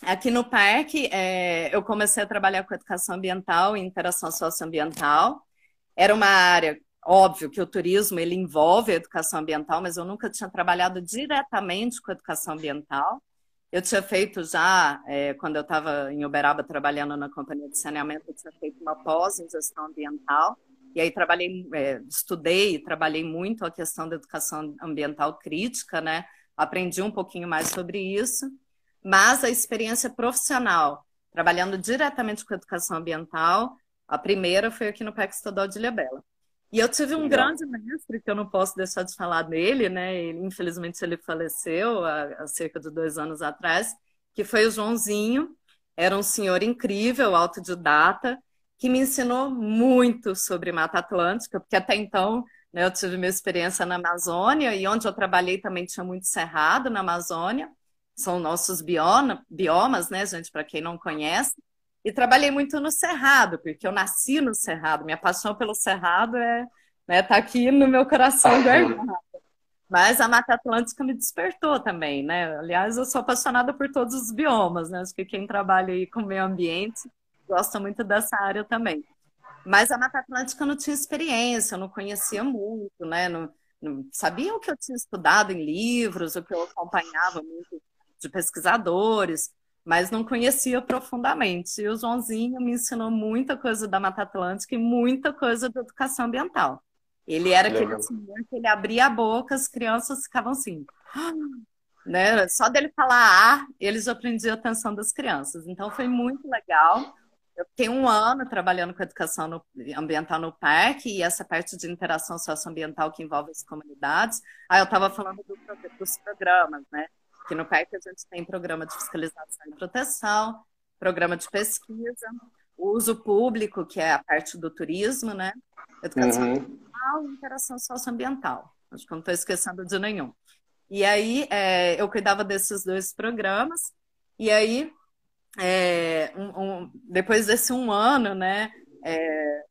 aqui no parque, é, eu comecei a trabalhar com educação ambiental e interação socioambiental. Era uma área, óbvio que o turismo ele envolve a educação ambiental, mas eu nunca tinha trabalhado diretamente com educação ambiental. Eu tinha feito já, é, quando eu estava em Uberaba trabalhando na companhia de saneamento, eu tinha feito uma pós em gestão ambiental. E aí trabalhei, é, estudei e trabalhei muito a questão da educação ambiental crítica, né? Aprendi um pouquinho mais sobre isso. Mas a experiência profissional, trabalhando diretamente com educação ambiental, a primeira foi aqui no Parque Estadual de Ilhabela. E eu tive um Legal. grande mestre, que eu não posso deixar de falar dele, né? Ele, infelizmente ele faleceu há, há, cerca de dois anos atrás, que foi o Joãozinho. Era um senhor incrível, autodidata, que me ensinou muito sobre Mata Atlântica, porque até então né, eu tive minha experiência na Amazônia, e onde eu trabalhei também tinha muito cerrado na Amazônia. São nossos bioma, biomas, né, gente, para quem não conhece. E trabalhei muito no Cerrado, porque eu nasci no Cerrado. Minha paixão pelo Cerrado é né, tá aqui no meu coração guardado. Mas a Mata Atlântica me despertou também, né? Aliás, eu sou apaixonada por todos os biomas, né? Acho que quem trabalha aí com o meio ambiente gosta muito dessa área também. Mas a Mata Atlântica eu não tinha experiência, eu não conhecia muito, né? Não, não sabia o que eu tinha estudado em livros, o que eu acompanhava muito de pesquisadores mas não conhecia profundamente. E o Joãozinho me ensinou muita coisa da Mata Atlântica e muita coisa da educação ambiental. Ele era aquele senhor que ele abria a boca, as crianças ficavam assim. Né? Só dele falar ah, eles aprendiam a atenção das crianças. Então foi muito legal. Eu fiquei um ano trabalhando com educação no, ambiental no parque e essa parte de interação socioambiental que envolve as comunidades. Aí eu estava falando do, dos programas, né? Aqui no PEC a gente tem programa de fiscalização e proteção, programa de pesquisa, uso público, que é a parte do turismo, né? Educação uhum. ambiental e interação socioambiental. Acho que eu não estou esquecendo de nenhum. E aí é, eu cuidava desses dois programas, e aí é, um, um, depois desse um ano, né? É,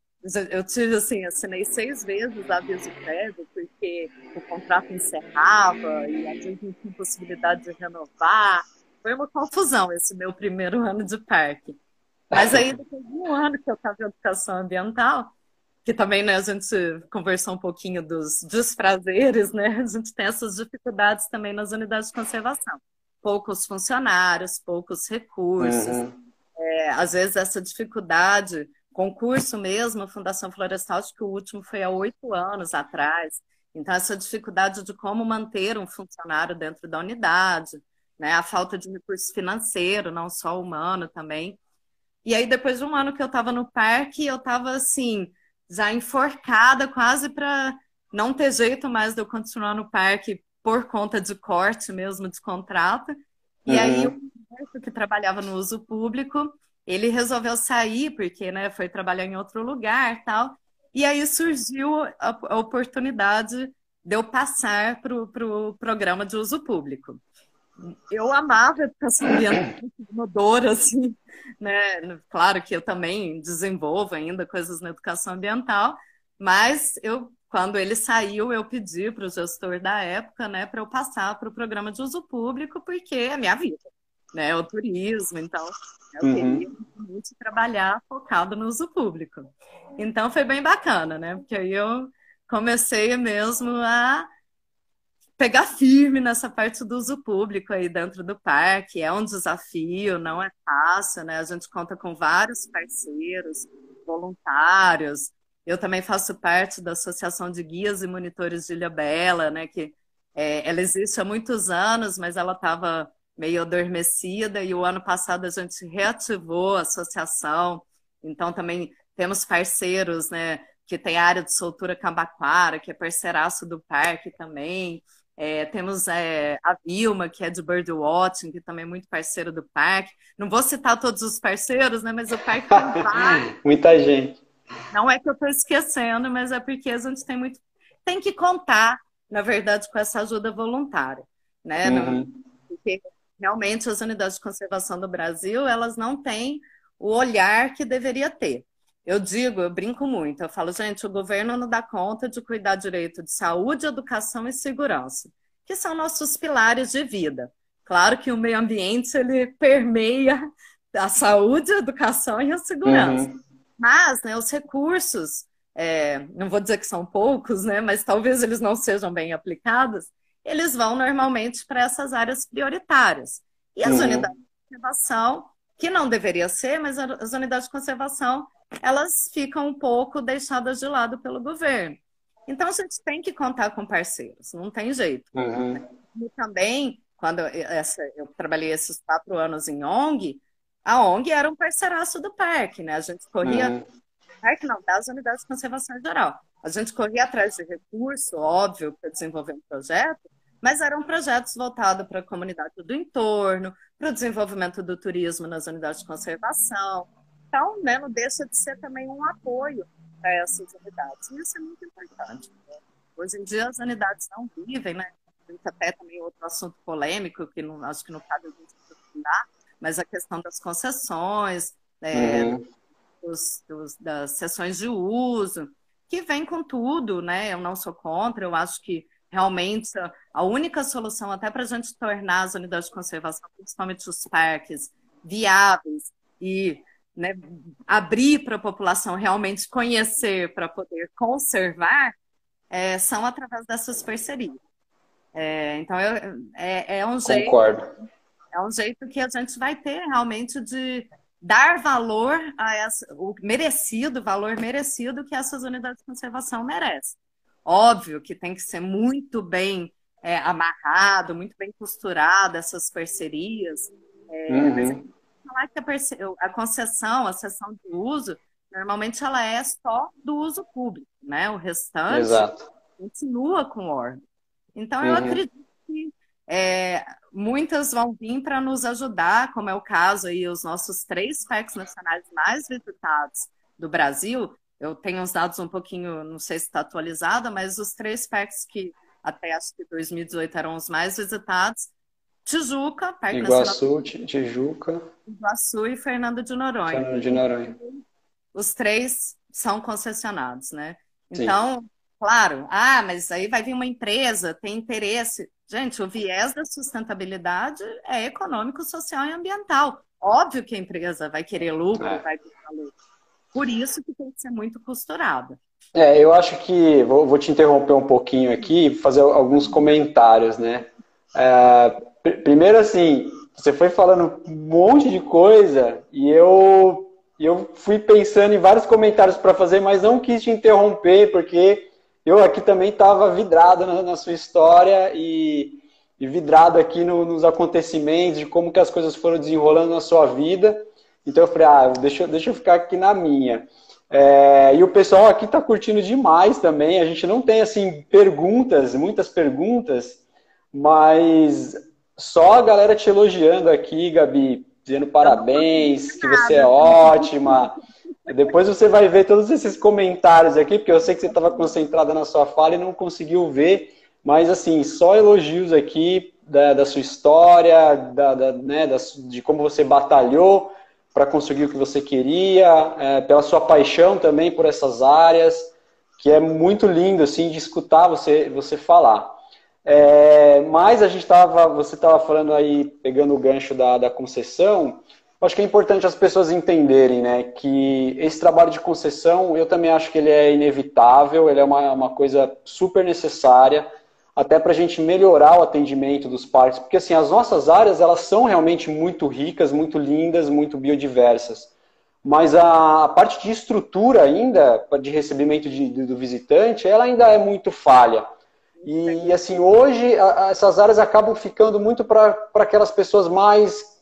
eu tive assim, assinei seis vezes aviso prévio, porque o contrato encerrava e a gente não tinha possibilidade de renovar. Foi uma confusão esse meu primeiro ano de parque. Mas aí, depois de um ano que eu estava em educação ambiental, que também né, a gente conversou um pouquinho dos desprazeres, né? A gente tem essas dificuldades também nas unidades de conservação. Poucos funcionários, poucos recursos. Uhum. É, às vezes essa dificuldade concurso mesmo, a Fundação Florestal, acho que o último foi há oito anos atrás. Então, essa dificuldade de como manter um funcionário dentro da unidade, né? a falta de recurso financeiro, não só humano também. E aí, depois de um ano que eu estava no parque, eu estava assim, já enforcada, quase para não ter jeito mais de eu continuar no parque por conta de corte mesmo de contrato. E uhum. aí, o que trabalhava no uso público ele resolveu sair porque né, foi trabalhar em outro lugar tal. E aí surgiu a, a oportunidade de eu passar para o pro programa de uso público. Eu amava a educação ambiental, assim, né? Claro que eu também desenvolvo ainda coisas na educação ambiental, mas eu, quando ele saiu, eu pedi para o gestor da época, né, para eu passar para o programa de uso público, porque é a minha vida, né? O turismo, então eu uhum. queria muito trabalhar focado no uso público. Então foi bem bacana, né? Porque aí eu comecei mesmo a pegar firme nessa parte do uso público aí dentro do parque. É um desafio, não é fácil, né? A gente conta com vários parceiros, voluntários. Eu também faço parte da Associação de Guias e Monitores de Ilha Bela, né? Que é, ela existe há muitos anos, mas ela estava meio adormecida e o ano passado a gente reativou a associação. Então também temos parceiros, né? Que tem a área de soltura Cambaquara, que é parceiraço do parque também. É, temos é, a Vilma, que é de Birdwatching, que também é muito parceiro do parque. Não vou citar todos os parceiros, né? Mas o parque tem. Muita gente. Não é que eu estou esquecendo, mas é porque a gente tem muito. Tem que contar, na verdade, com essa ajuda voluntária. Né? Uhum. Porque realmente as unidades de conservação do Brasil, elas não têm o olhar que deveria ter. Eu digo, eu brinco muito, eu falo, gente, o governo não dá conta de cuidar direito de saúde, educação e segurança, que são nossos pilares de vida. Claro que o meio ambiente ele permeia a saúde, a educação e a segurança. Uhum. Mas né, os recursos, é, não vou dizer que são poucos, né, mas talvez eles não sejam bem aplicados, eles vão normalmente para essas áreas prioritárias. E as uhum. unidades de conservação, que não deveria ser, mas as unidades de conservação elas ficam um pouco deixadas de lado pelo governo. Então, a gente tem que contar com parceiros, não tem jeito. Uhum. E também, quando eu, essa, eu trabalhei esses quatro anos em ONG, a ONG era um parceiraço do parque, né? A gente corria. Uhum. Parque não, das unidades de conservação geral. A gente corria atrás de recurso, óbvio, para desenvolver um projeto, mas eram projetos voltados para a comunidade do entorno, para o desenvolvimento do turismo nas unidades de conservação, então, né, não deixa de ser também um apoio para essas unidades. E isso é muito importante. Né? Hoje em dia as unidades não vivem, né? Até também outro assunto polêmico, que não, acho que não cabe a gente aprofundar, mas a questão das concessões, é, uhum. dos, dos, das sessões de uso, que vem com tudo, né? Eu não sou contra, eu acho que realmente a única solução até para a gente tornar as unidades de conservação, principalmente os parques, viáveis e né, abrir para a população realmente conhecer para poder conservar, é, são através dessas parcerias. É, então, eu, é, é um jeito. Concordo. É um jeito que a gente vai ter realmente de dar valor a essa, o merecido, valor merecido que essas unidades de conservação merecem. Óbvio que tem que ser muito bem é, amarrado, muito bem costurado essas parcerias. É, uhum falar que a, a concessão, a sessão de uso, normalmente ela é só do uso público, né? O restante Exato. continua com o órgão. Então, eu uhum. acredito que é, muitas vão vir para nos ajudar, como é o caso aí, os nossos três PECs nacionais mais visitados do Brasil. Eu tenho uns dados um pouquinho, não sei se está atualizado, mas os três PECs que até acho que 2018 eram os mais visitados, Tijuca, Parque Iguaçu, Nacional... Tijuca. Iguaçu e Fernando de Noronha. Fernando de Noronha. Os três são concessionados, né? Então, Sim. Claro, ah, mas aí vai vir uma empresa, tem interesse. Gente, o viés da sustentabilidade é econômico, social e ambiental. Óbvio que a empresa vai querer lucro, é. vai buscar lucro. Por isso que tem que ser muito costurada. É, eu acho que vou, vou te interromper um pouquinho aqui, fazer alguns comentários, né? É, Primeiro, assim, você foi falando um monte de coisa e eu, eu fui pensando em vários comentários para fazer, mas não quis te interromper, porque eu aqui também estava vidrado na, na, sua história e, e vidrado aqui no, nos acontecimentos, de como que as coisas foram desenrolando na sua vida. Então eu falei, ah, deixa, deixa eu ficar aqui na minha. É, e o pessoal aqui está curtindo demais também. A gente não tem assim perguntas, muitas perguntas, mas só a galera te elogiando aqui, Gabi, dizendo parabéns, que você é ótima. Depois você vai ver todos esses comentários aqui, porque eu sei que você estava concentrada na sua fala e não conseguiu ver. mas assim, só elogios aqui da, da sua história, da, da, né, de como você batalhou para conseguir o que você queria, é, pela sua paixão também por essas áreas, que é muito lindo assim de escutar você, você falar. É, mas a gente estava, você estava falando aí, pegando o gancho da, da concessão, acho que é importante as pessoas entenderem, né, que esse trabalho de concessão, eu também acho que ele é inevitável, ele é uma, uma coisa super necessária, até para a gente melhorar o atendimento dos parques, porque assim, as nossas áreas, elas são realmente muito ricas, muito lindas, muito biodiversas, mas a, a parte de estrutura ainda, de recebimento de, de, do visitante, ela ainda é muito falha. E, assim, hoje a, essas áreas acabam ficando muito para aquelas pessoas mais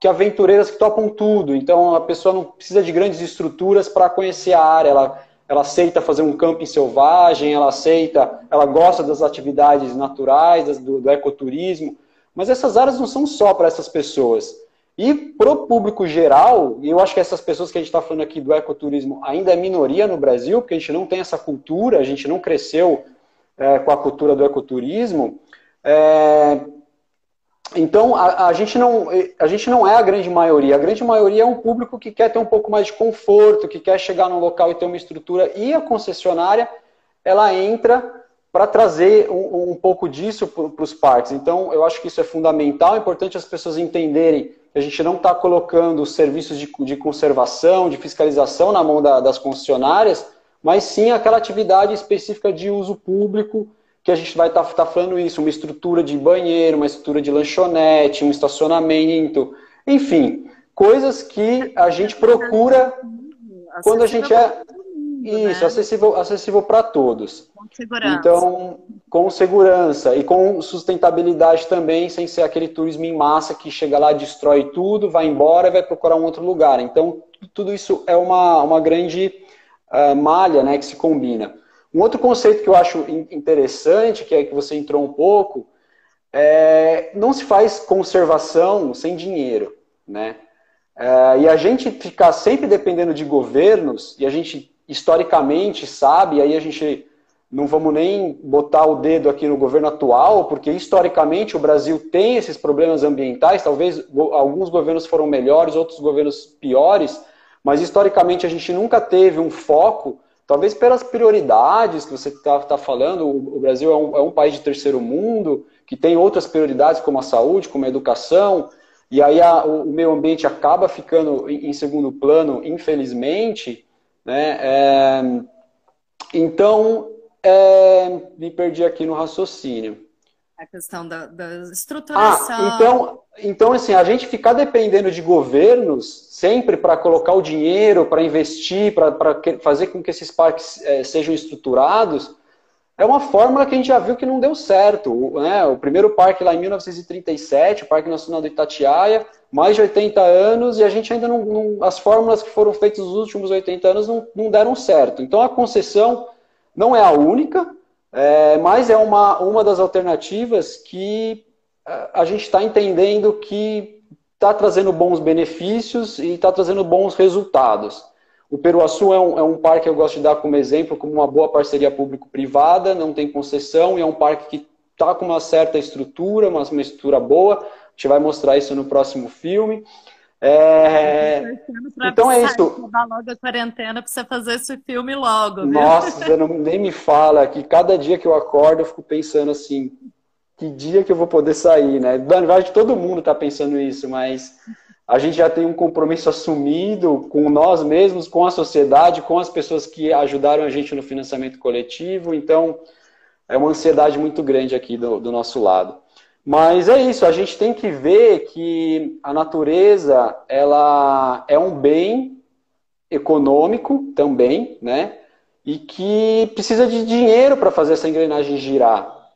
que aventureiras que topam tudo. Então a pessoa não precisa de grandes estruturas para conhecer a área, ela ela aceita fazer um camping selvagem, ela aceita, ela gosta das atividades naturais, do, do ecoturismo, mas essas áreas não são só para essas pessoas. E para o público geral, e eu acho que essas pessoas que a gente está falando aqui do ecoturismo ainda é minoria no Brasil, porque a gente não tem essa cultura, a gente não cresceu é, com a cultura do ecoturismo. É, então, a, a, gente não, a gente não é a grande maioria. A grande maioria é um público que quer ter um pouco mais de conforto, que quer chegar no local e ter uma estrutura. E a concessionária, ela entra para trazer um, um, pouco disso para os parques. Então, eu acho que isso é fundamental. É importante as pessoas entenderem que a gente não está colocando os serviços de, de, conservação, de fiscalização na mão da, das concessionárias, mas sim aquela atividade específica de uso público que a gente vai estar tá, tá falando isso, uma estrutura de banheiro, uma estrutura de lanchonete, um estacionamento, enfim, coisas que a gente procura quando a gente é isso, acessível, acessível para todos. Com segurança. Então, com segurança e com sustentabilidade também, sem ser aquele turismo em massa que chega lá, destrói tudo, vai embora e vai procurar um outro lugar. Então, tudo isso é uma, uma grande uh, malha né, que se combina. Um outro conceito que eu acho interessante, que é que você entrou um pouco, é, não se faz conservação sem dinheiro, né? É, e a gente ficar sempre dependendo de governos, e a gente historicamente sabe, aí a gente não vamos nem botar o dedo aqui no governo atual, porque historicamente o Brasil tem esses problemas ambientais, talvez alguns governos foram melhores, outros governos piores, mas historicamente a gente nunca teve um foco Talvez pelas prioridades que você está tá falando, o Brasil é um, é um, país de terceiro mundo, que tem outras prioridades como a saúde, como a educação, e aí a, o, o, meio ambiente acaba ficando em, em segundo plano, infelizmente. Né? É, então, é, me perdi aqui no raciocínio. A questão da, da estruturação. Ah, então, então, assim, a gente ficar dependendo de governos sempre para colocar o dinheiro, para investir, para fazer com que esses parques é, sejam estruturados, é uma fórmula que a gente já viu que não deu certo. O, né, o primeiro parque lá em 1937, o Parque Nacional do Itatiaia, mais de 80 anos, e a gente ainda não, não As fórmulas que foram feitas nos últimos 80 anos não, não deram certo. Então a concessão não é a única, é, mas é uma, uma das alternativas que a gente está entendendo que está trazendo bons benefícios e está trazendo bons resultados. O Peruaçu é um, é um parque que eu gosto de dar como exemplo, como uma boa parceria público-privada, não tem concessão e é um parque que está com uma certa estrutura, uma, uma estrutura boa. A gente vai mostrar isso no próximo filme. É... Então é isso. logo a quarentena para você fazer esse filme logo. Viu? Nossa, você não, nem me fala que cada dia que eu acordo eu fico pensando assim, que dia que eu vou poder sair, né? Na verdade, todo mundo está pensando isso, mas a gente já tem um compromisso assumido com nós mesmos, com a sociedade, com as pessoas que ajudaram a gente no financiamento coletivo. Então, é uma ansiedade muito grande aqui do, do nosso lado. Mas é isso, a gente tem que ver que a natureza ela é um bem econômico também, né? E que precisa de dinheiro para fazer essa engrenagem girar.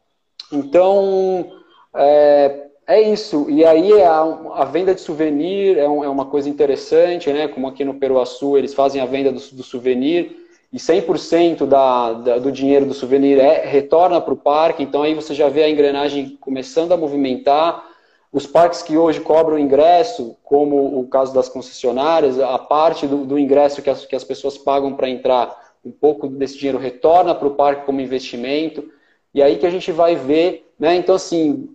Então, é, é isso. E aí a, a venda de souvenir é, um, é, uma coisa interessante, né? Como aqui no Peruaçu eles fazem a venda do, do souvenir e 100% da, da, do dinheiro do souvenir é, retorna para o parque, então aí você já vê a engrenagem começando a movimentar. Os parques que hoje cobram ingresso, como o caso das concessionárias, a parte do, do ingresso que as, que as pessoas pagam para entrar, um pouco desse dinheiro retorna para o parque como investimento. E aí que a gente vai ver, né? Então, assim,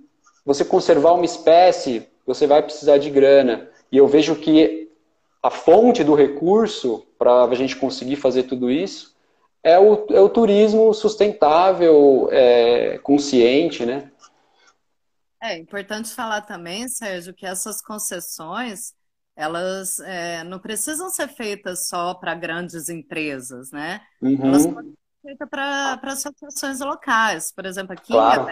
você conservar uma espécie, você vai precisar de grana. E eu vejo que a fonte do recurso para a gente conseguir fazer tudo isso é o, é o turismo sustentável, é, consciente, né? É importante falar também, Sérgio, que essas concessões elas é, não precisam ser feitas só para grandes empresas, né? Uhum. Elas podem ser feitas para associações locais. Por exemplo, aqui claro.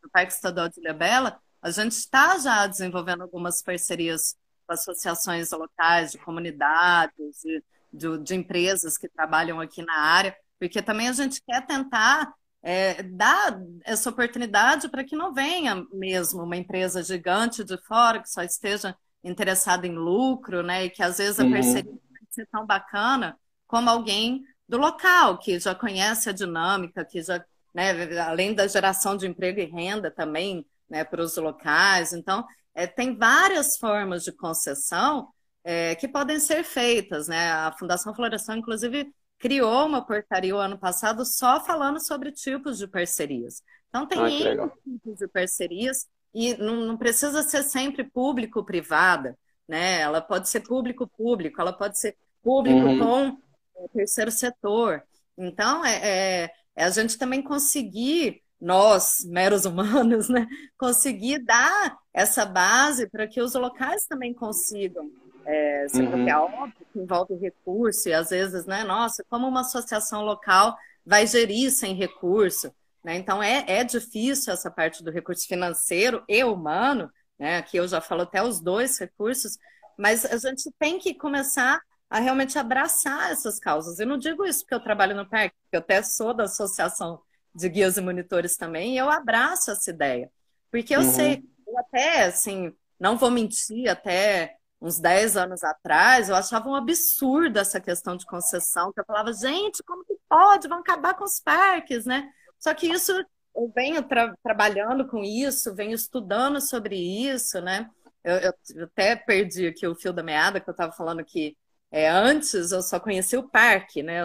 no Parque Estadual de Ilhabela, a gente está já desenvolvendo algumas parcerias associações locais, de comunidades, de, de, de empresas que trabalham aqui na área, porque também a gente quer tentar é, dar essa oportunidade para que não venha mesmo uma empresa gigante de fora que só esteja interessada em lucro, né? E que às vezes a uhum. parceria uhum. vai ser tão bacana como alguém do local, que já conhece a dinâmica, que já, né, além da geração de emprego e renda também, né, para os locais. Então, é, tem várias formas de concessão é, que podem ser feitas, né? A Fundação Florestal, inclusive, criou uma portaria o ano passado só falando sobre tipos de parcerias. Então, tem ah, tipos de parcerias e não, não precisa ser sempre público-privada, né? Ela pode ser público-público, ela pode ser público uhum. com o terceiro setor. Então, é, é, é, a gente também conseguir, nós, meros humanos, né, conseguir dar essa base para que os locais também consigam. É, uhum. é óbvio que envolve recurso, e às vezes, né, nossa, como uma associação local vai gerir sem recurso? Né? Então, é, é difícil essa parte do recurso financeiro e humano, né? aqui eu já falo até os dois recursos, mas a gente tem que começar a realmente abraçar essas causas. Eu não digo isso porque eu trabalho no parque, porque eu até sou da associação de guias e monitores também, e eu abraço essa ideia. Porque eu uhum. sei, eu até, assim, não vou mentir, até uns 10 anos atrás, eu achava um absurdo essa questão de concessão, que eu falava, gente, como que pode? Vão acabar com os parques, né? Só que isso, eu venho tra trabalhando com isso, venho estudando sobre isso, né? Eu, eu até perdi aqui o fio da meada, que eu estava falando que é, antes eu só conhecia o parque, né?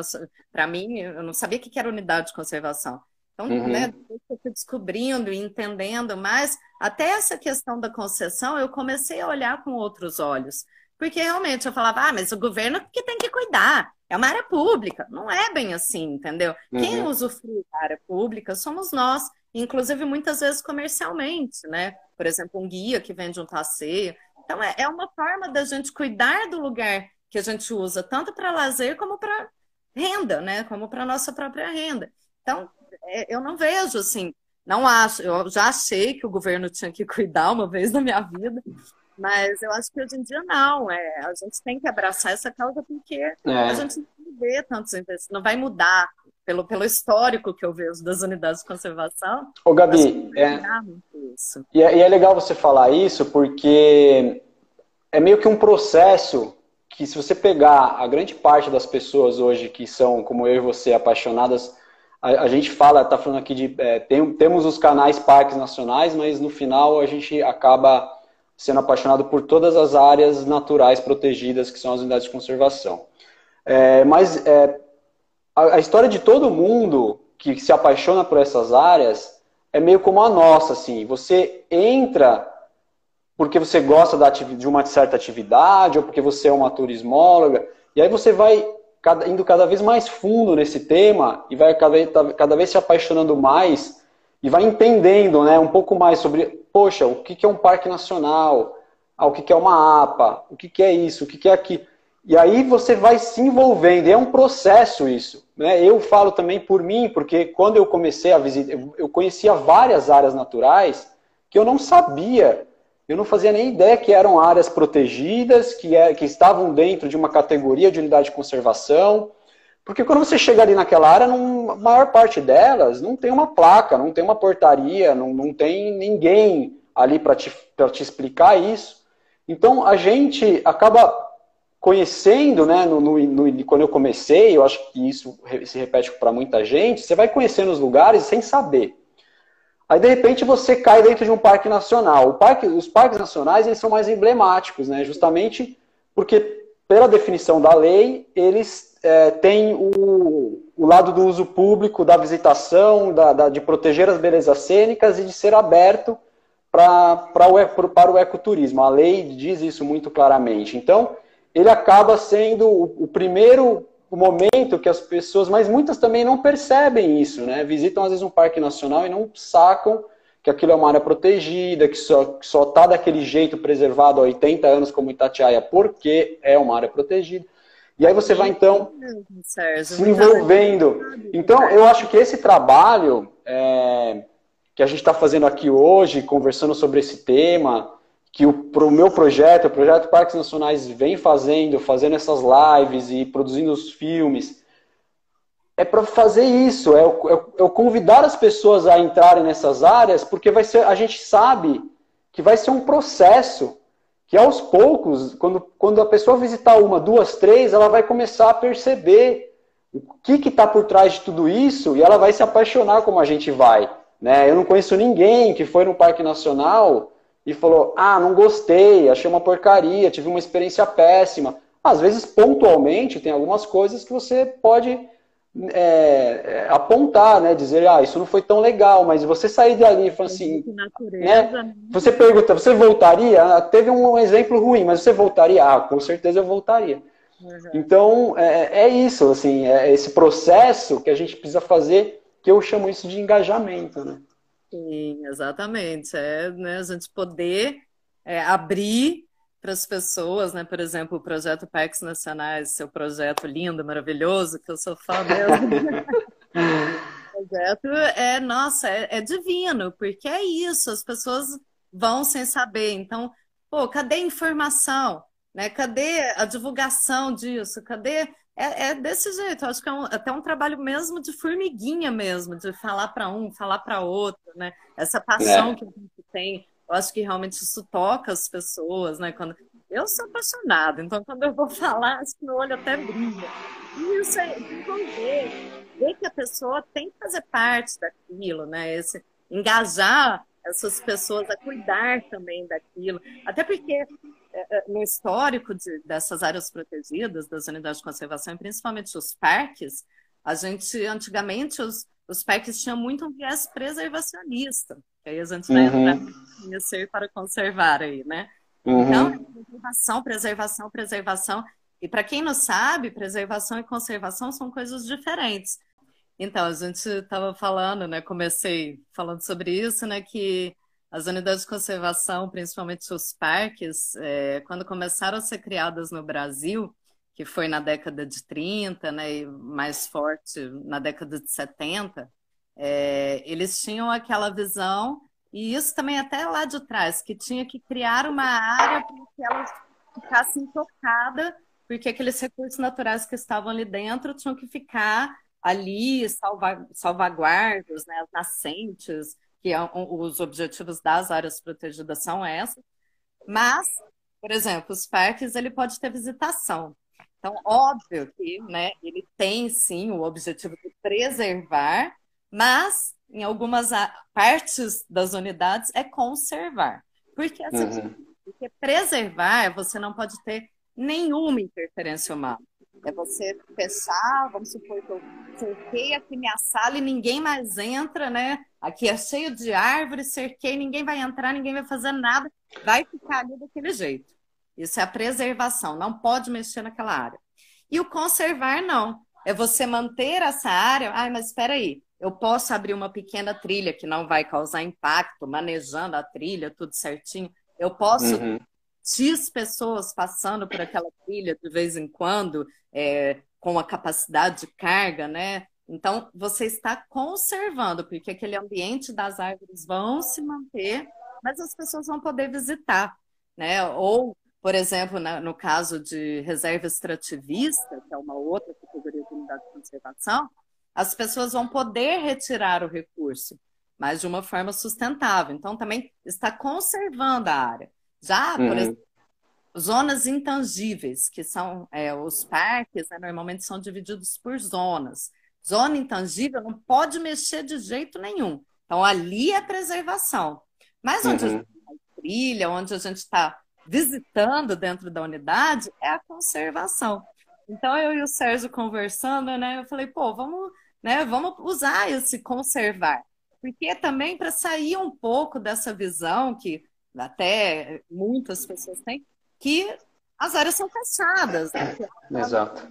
Para mim, eu não sabia o que era unidade de conservação. Então, uhum. né, eu fui descobrindo e entendendo mais, até essa questão da concessão, eu comecei a olhar com outros olhos. Porque realmente eu falava, ah, mas o governo que tem que cuidar é uma área pública. Não é bem assim, entendeu? Uhum. Quem usufrui da área pública somos nós, inclusive muitas vezes comercialmente, né? Por exemplo, um guia que vende um passeio. Então, é, é uma forma da gente cuidar do lugar que a gente usa, tanto para lazer como para renda, né? Como para nossa própria renda. Então, é, eu não vejo assim, não acho, eu já achei que o governo tinha que cuidar uma vez na minha vida, mas eu acho que hoje em dia não. É, a gente tem que abraçar essa causa porque é. a gente não vê tantos investimentos, não vai mudar. Pelo, pelo histórico que eu vejo das unidades de conservação. Ô, Gabi, é... E, é, e é legal você falar isso porque é meio que um processo que se você pegar a grande parte das pessoas hoje que são, como eu e você, apaixonadas, a, a gente fala, está falando aqui de, é, tem, temos os canais parques nacionais, mas no final a gente acaba sendo apaixonado por todas as áreas naturais protegidas, que são as unidades de conservação. É, mas é, a, a, história de todo mundo que se apaixona por essas áreas é meio como a nossa, assim. Você entra porque você gosta de uma certa atividade, ou porque você é uma turismóloga, e aí você vai cada, indo cada vez mais fundo nesse tema e vai cada, cada vez se apaixonando mais e vai entendendo né, um pouco mais sobre, poxa, o que, é um parque nacional, ah, o que, é uma APA, o que, é isso, o que, é aquilo. E aí você vai se envolvendo, e é um processo isso. Né? Eu falo também por mim, porque quando eu comecei a visitar, eu conhecia várias áreas naturais que eu não sabia, eu não fazia nem ideia que eram áreas protegidas, que, é, que estavam dentro de uma categoria de unidade de conservação. Porque quando você chega ali naquela área, a maior parte delas não tem uma placa, não tem uma portaria, não, não tem ninguém ali para te, te explicar isso. Então a gente acaba conhecendo, né, no, no, no, quando eu comecei, eu acho que isso se repete para muita gente, você vai conhecendo os lugares sem saber. Aí de repente você cai dentro de um parque nacional. Parque, os parques nacionais eles são mais emblemáticos, né, justamente porque pela definição da lei eles é, tem o, o lado do uso público, da visitação, da, da, de proteger as belezas cênicas e de ser aberto pra o, para o ecoturismo. A lei diz isso muito claramente. Então, ele acaba sendo o, o primeiro momento que as pessoas, mas muitas também não percebem isso, né? Visitam às vezes um parque nacional e não sacam que aquilo é uma área protegida, que só está daquele jeito preservado há 80 anos como Itatiaia, porque é uma área protegida. E aí você vai, então, se envolvendo. Então, eu acho que esse trabalho é, que a gente está fazendo aqui hoje, conversando sobre esse tema, que o pro meu projeto, o projeto Parques Nacionais vem fazendo, fazendo essas lives e produzindo os filmes, é para fazer isso, é o, é o, convidar as pessoas a entrarem nessas áreas, porque vai ser, a gente sabe que vai ser um processo que aos poucos, quando, quando a pessoa visitar uma, duas, três, ela vai começar a perceber o que está por trás de tudo isso e ela vai se apaixonar como a gente vai. Né? Eu não conheço ninguém que foi no Parque Nacional e falou: Ah, não gostei, achei uma porcaria, tive uma experiência péssima. Às vezes, pontualmente, tem algumas coisas que você pode é, é, apontar, né? Dizer, ah, isso não foi tão legal, mas você sair dali e falar assim. Né? né? Você pergunta, você voltaria? Ah, teve um exemplo ruim, mas você voltaria? Ah, com certeza eu voltaria. Uhum. Então, é, é, isso, assim, é esse processo que a gente precisa fazer, que eu chamo isso de engajamento, né? Sim, exatamente. É né, a gente poder é, abrir para as pessoas, né? Por exemplo, o projeto PECs Nacionais, seu projeto lindo, maravilhoso, que eu sou fã mesmo. o projeto é, nossa, é, é, divino, porque é isso, as pessoas vão sem saber. Então, pô, cadê a informação? Né? Cadê a divulgação disso? Cadê. É, é desse jeito, eu acho que é um, até um trabalho mesmo de formiguinha mesmo, de falar para um, falar para outro, né? Essa paixão é. que a gente tem eu acho que realmente isso toca as pessoas, né? Quando eu sou apaixonada, então quando eu vou falar, acho que meu olho até brilha. E isso é envolver, ver que a pessoa tem que fazer parte daquilo, né? Esse, engajar essas pessoas a cuidar também daquilo. Até porque é, é, no histórico de, dessas áreas protegidas, das unidades de conservação, e principalmente os parques, a gente, antigamente, os, os parques tinham muito um viés preservacionista. Que aí a gente vai uhum. conhecer para conservar aí, né? Uhum. Então, preservação, preservação, preservação. E para quem não sabe, preservação e conservação são coisas diferentes. Então, a gente estava falando, né? Comecei falando sobre isso, né? Que as unidades de conservação, principalmente os parques, é, quando começaram a ser criadas no Brasil, que foi na década de 30, né? E mais forte na década de 70, é, eles tinham aquela visão, e isso também até lá de trás, que tinha que criar uma área para que elas ficassem tocadas, porque aqueles recursos naturais que estavam ali dentro tinham que ficar ali salva, salvaguardas, né, as nascentes, que é, os objetivos das áreas protegidas são essas. Mas, por exemplo, os parques ele pode ter visitação. Então, óbvio que né, ele tem sim o objetivo de preservar, mas em algumas partes das unidades é conservar. Porque, assim, uhum. porque preservar, você não pode ter nenhuma interferência humana. É você fechar, vamos supor que eu cerquei aqui minha sala e ninguém mais entra, né? Aqui é cheio de árvores, cerquei, ninguém vai entrar, ninguém vai fazer nada, vai ficar ali daquele jeito. Isso é a preservação, não pode mexer naquela área. E o conservar, não. É você manter essa área. Ai, mas espera aí, eu posso abrir uma pequena trilha que não vai causar impacto, manejando a trilha, tudo certinho. Eu posso uhum. X pessoas passando por aquela trilha de vez em quando, é, com a capacidade de carga, né? Então, você está conservando, porque aquele ambiente das árvores vão se manter, mas as pessoas vão poder visitar, né? Ou, por exemplo, no caso de reserva extrativista, que é uma outra categoria de unidade de conservação, as pessoas vão poder retirar o recurso, mas de uma forma sustentável. Então, também está conservando a área. Já, por uhum. exemplo, zonas intangíveis, que são é, os parques, né, normalmente são divididos por zonas. Zona intangível não pode mexer de jeito nenhum. Então, ali é preservação. Mas onde uhum. a gente trilha, onde a gente está visitando dentro da unidade, é a conservação. Então eu e o Sérgio conversando, né? Eu falei, pô, vamos, né, vamos usar esse conservar. Porque também para sair um pouco dessa visão que até muitas pessoas têm, que as áreas são fechadas. Né? Exato.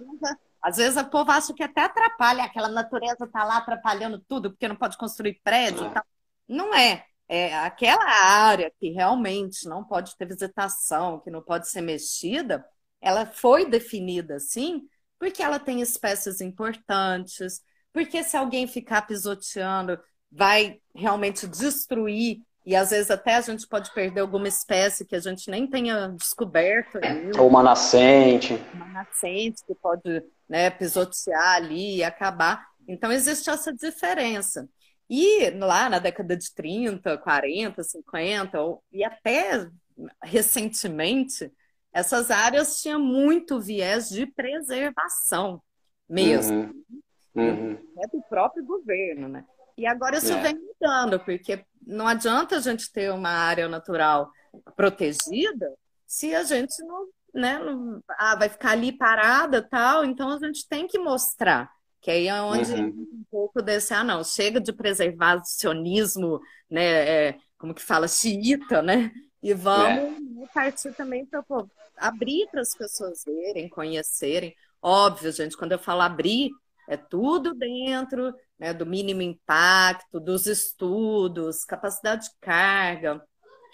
Às vezes o povo acha que até atrapalha, aquela natureza está lá atrapalhando tudo, porque não pode construir prédio. É. Não é. É aquela área que realmente não pode ter visitação, que não pode ser mexida, ela foi definida assim, porque ela tem espécies importantes, porque se alguém ficar pisoteando, vai realmente destruir e às vezes até a gente pode perder alguma espécie que a gente nem tenha descoberto. Ou uma nascente. Uma nascente que pode né, pisotear ali e acabar. Então existe essa diferença. E lá na década de 30, 40, 50, ou, e até recentemente, essas áreas tinham muito viés de preservação mesmo. Uhum. Uhum. É do próprio governo, né? E agora isso é. vem mudando, porque não adianta a gente ter uma área natural protegida se a gente não, né, não, ah, vai ficar ali parada tal. Então a gente tem que mostrar. Que aí é onde uhum. um pouco desse, ah, não, chega de preservacionismo, né, é, como que fala, xiita, né? E vamos é. partir também para abrir para as pessoas verem, conhecerem. Óbvio, gente, quando eu falo abrir, é tudo dentro né, do mínimo impacto, dos estudos, capacidade de carga,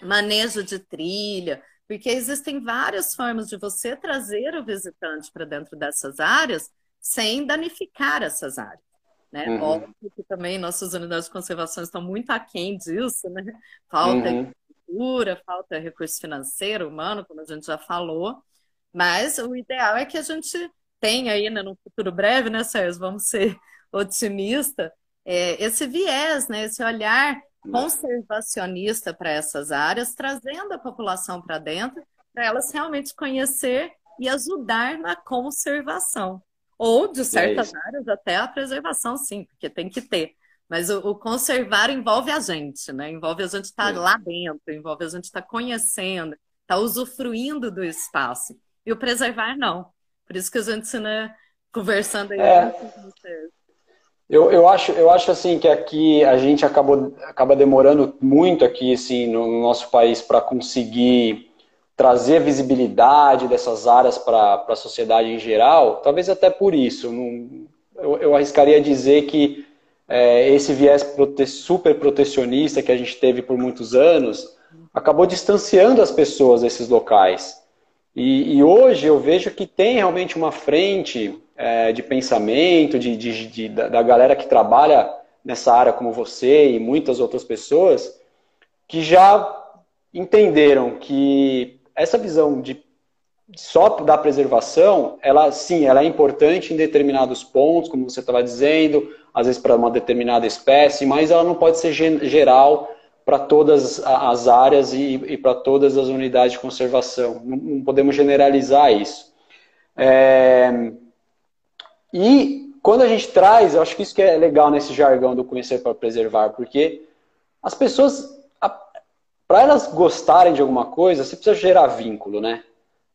manejo de trilha, porque existem várias formas de você trazer o visitante para dentro dessas áreas sem danificar essas áreas. Né? Uhum. Óbvio que também nossas unidades de conservação estão muito aquém disso, né? Falta uhum. cultura, falta recurso financeiro, humano, como a gente já falou, mas o ideal é que a gente tem aí, né, no futuro breve, né, Sérgio? Vamos ser otimista, é, esse viés, né, esse olhar conservacionista para essas áreas, trazendo a população para dentro, para elas realmente conhecer e ajudar na conservação. Ou, de certas é áreas, até a preservação, sim, porque tem que ter. Mas o, o conservar envolve a gente, né? Envolve a gente estar tá é. lá dentro, envolve a gente estar tá conhecendo, estar tá usufruindo do espaço. E o preservar, não. Por isso que a gente, né, conversando aí é. com vocês. Eu, eu, acho, eu acho assim que aqui a gente acabou, acaba demorando muito aqui assim, no nosso país para conseguir trazer visibilidade dessas áreas para a sociedade em geral, talvez até por isso. Não, eu, eu arriscaria dizer que é, esse viés prote super protecionista que a gente teve por muitos anos acabou distanciando as pessoas desses locais. E, e hoje eu vejo que tem realmente uma frente é, de pensamento, de, de, de, da galera que trabalha nessa área como você e muitas outras pessoas, que já entenderam que essa visão de só da preservação, ela sim, ela é importante em determinados pontos, como você estava dizendo, às vezes para uma determinada espécie, mas ela não pode ser geral para todas as áreas e, e para todas as unidades de conservação. Não, não podemos generalizar isso. É, e quando a gente traz, eu acho que isso que é legal nesse jargão do conhecer para preservar, porque as pessoas, para elas gostarem de alguma coisa, você precisa gerar vínculo, né?